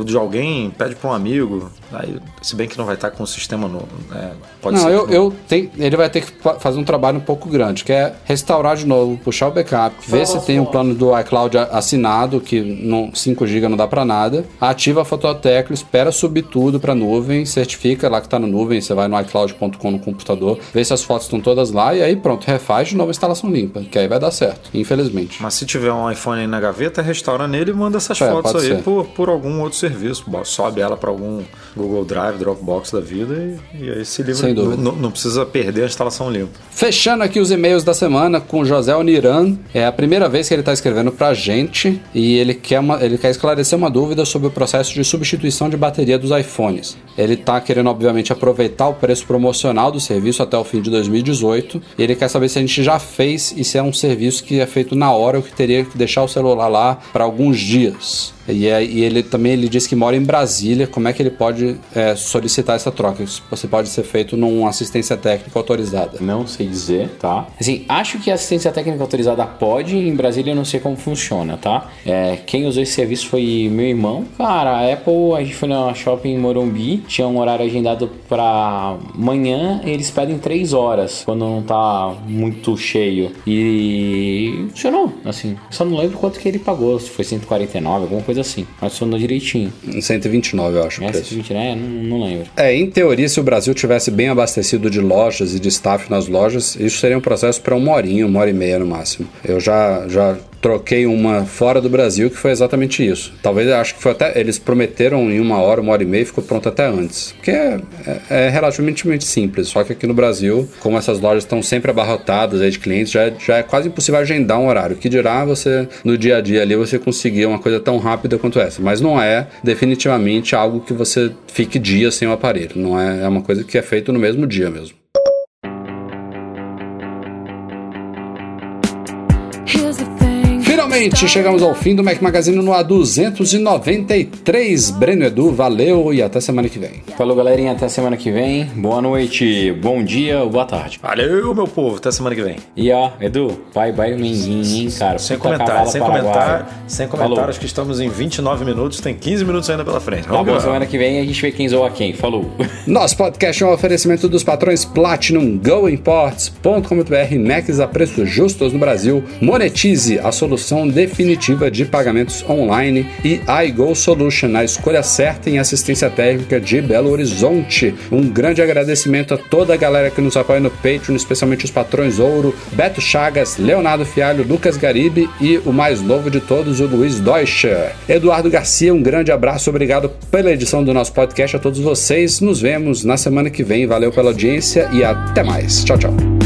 de alguém, pede pra um amigo. Aí, se bem que não vai estar com o sistema novo. É, pode não, ser. eu, eu tenho, ele vai ter que fa- fazer um trabalho um pouco grande, que é restaurar de novo, puxar o backup, ver se tem um plano do iCloud assinado, que não, 5 GB não dá pra nada, ativa a fototeca, espera subir tudo pra nuvem, certifica lá que tá na nuvem, você vai no iCloud.com no computador, vê se as fotos estão todas lá e aí pronto, refaz de novo a instalação limpa, que aí vai dar certo, infelizmente. Mas se tiver um iPhone aí na gaveta, restaura nele e manda essas É, fotos aí por, por algum outro serviço. Sobe ela pra algum Google Drive, Dropbox da vida e, e aí se livra. Sem dúvida. Não, não precisa perder a instalação limpa. Fechando aqui os e-mails da semana com José Oniran. É a primeira vez que ele está escrevendo pra gente e ele quer, uma- ele quer esclarecer uma dúvida sobre o processo de substituição de bateria dos iPhones. Ele está querendo, obviamente, aproveitar o preço promocional do serviço até o fim de 2018 e ele quer saber se a gente já fez e se é um serviço que é feito na hora ou que teria que deixar o celular lá para alguns dias. E, é- e ele também ele disse que mora em Brasília. Como é que ele pode é, solicitar essa troca? Isso Você pode ser feito numa assistência técnica autorizada. Não sei dizer, tá? Assim, acho que a assistência técnica autorizada pode, em Brasília eu não sei como funciona, tá? É, quem usou esse serviço foi meu irmão. Cara, a Apple, a gente foi na shopping em Morumbi, tinha um horário agendado pra manhã, eles pedem 3 horas, quando não tá muito cheio. E funcionou, assim. Só não lembro quanto que ele pagou, se foi 149, alguma coisa assim. Mas funcionou direitinho. Em 129, eu acho. É, preço. 120, né? Não, não lembro. É, em teoria, se o Brasil tivesse bem abastecido de lojas e de staff nas lojas, isso seria um processo para uma horinha, uma hora e meia no máximo. Eu já, já troquei uma fora do Brasil que foi exatamente isso. Talvez acho que foi até. Eles prometeram em uma hora, uma hora e meia ficou pronto até antes. Porque é, é, é relativamente simples. Só que aqui no Brasil, como essas lojas estão sempre abarrotadas aí de clientes, já, é- já é quase impossível agendar um horário. Que dirá você, no dia a dia ali, você conseguir uma coisa tão rápida quanto essa. Mas não é definitivamente algo que você fique dias sem o aparelho. Não é, é uma coisa que é feito no mesmo dia mesmo. Finalmente chegamos ao fim do Mac Magazine no A293. Breno Edu, valeu e até semana que vem. Falou, galerinha. Até semana que vem. Boa noite, bom dia ou boa tarde. Valeu, meu povo. Até semana que vem. E ó, Edu, bye bye Menguinho, hein, cara. Sem Puta cavalo sem comentário, sem Falou. comentários que estamos em 29 minutos, tem 15 minutos ainda pela frente. Tá Vamos bom, embora. semana que vem a gente vê quem zoa quem. Falou. Nosso podcast é um oferecimento dos patrões Platinum, GoImports.com.br, Macs a preços justos no Brasil, Monetize, a solução definitiva de pagamentos online e iGo Solution, a escolha certa em assistência técnica de Belo Horizonte. Um grande agradecimento a toda a galera que nos apoia no Patreon, especialmente os patrões Ouro, Beto Chagas, Leonardo Fialho, Lucas Garibe e o mais novo de todos, o Luiz Deutscher. Eduardo Garcia, um grande abraço, obrigado pela edição do nosso podcast a todos vocês. Nos vemos na semana que vem. Valeu pela audiência e até mais. Tchau, tchau.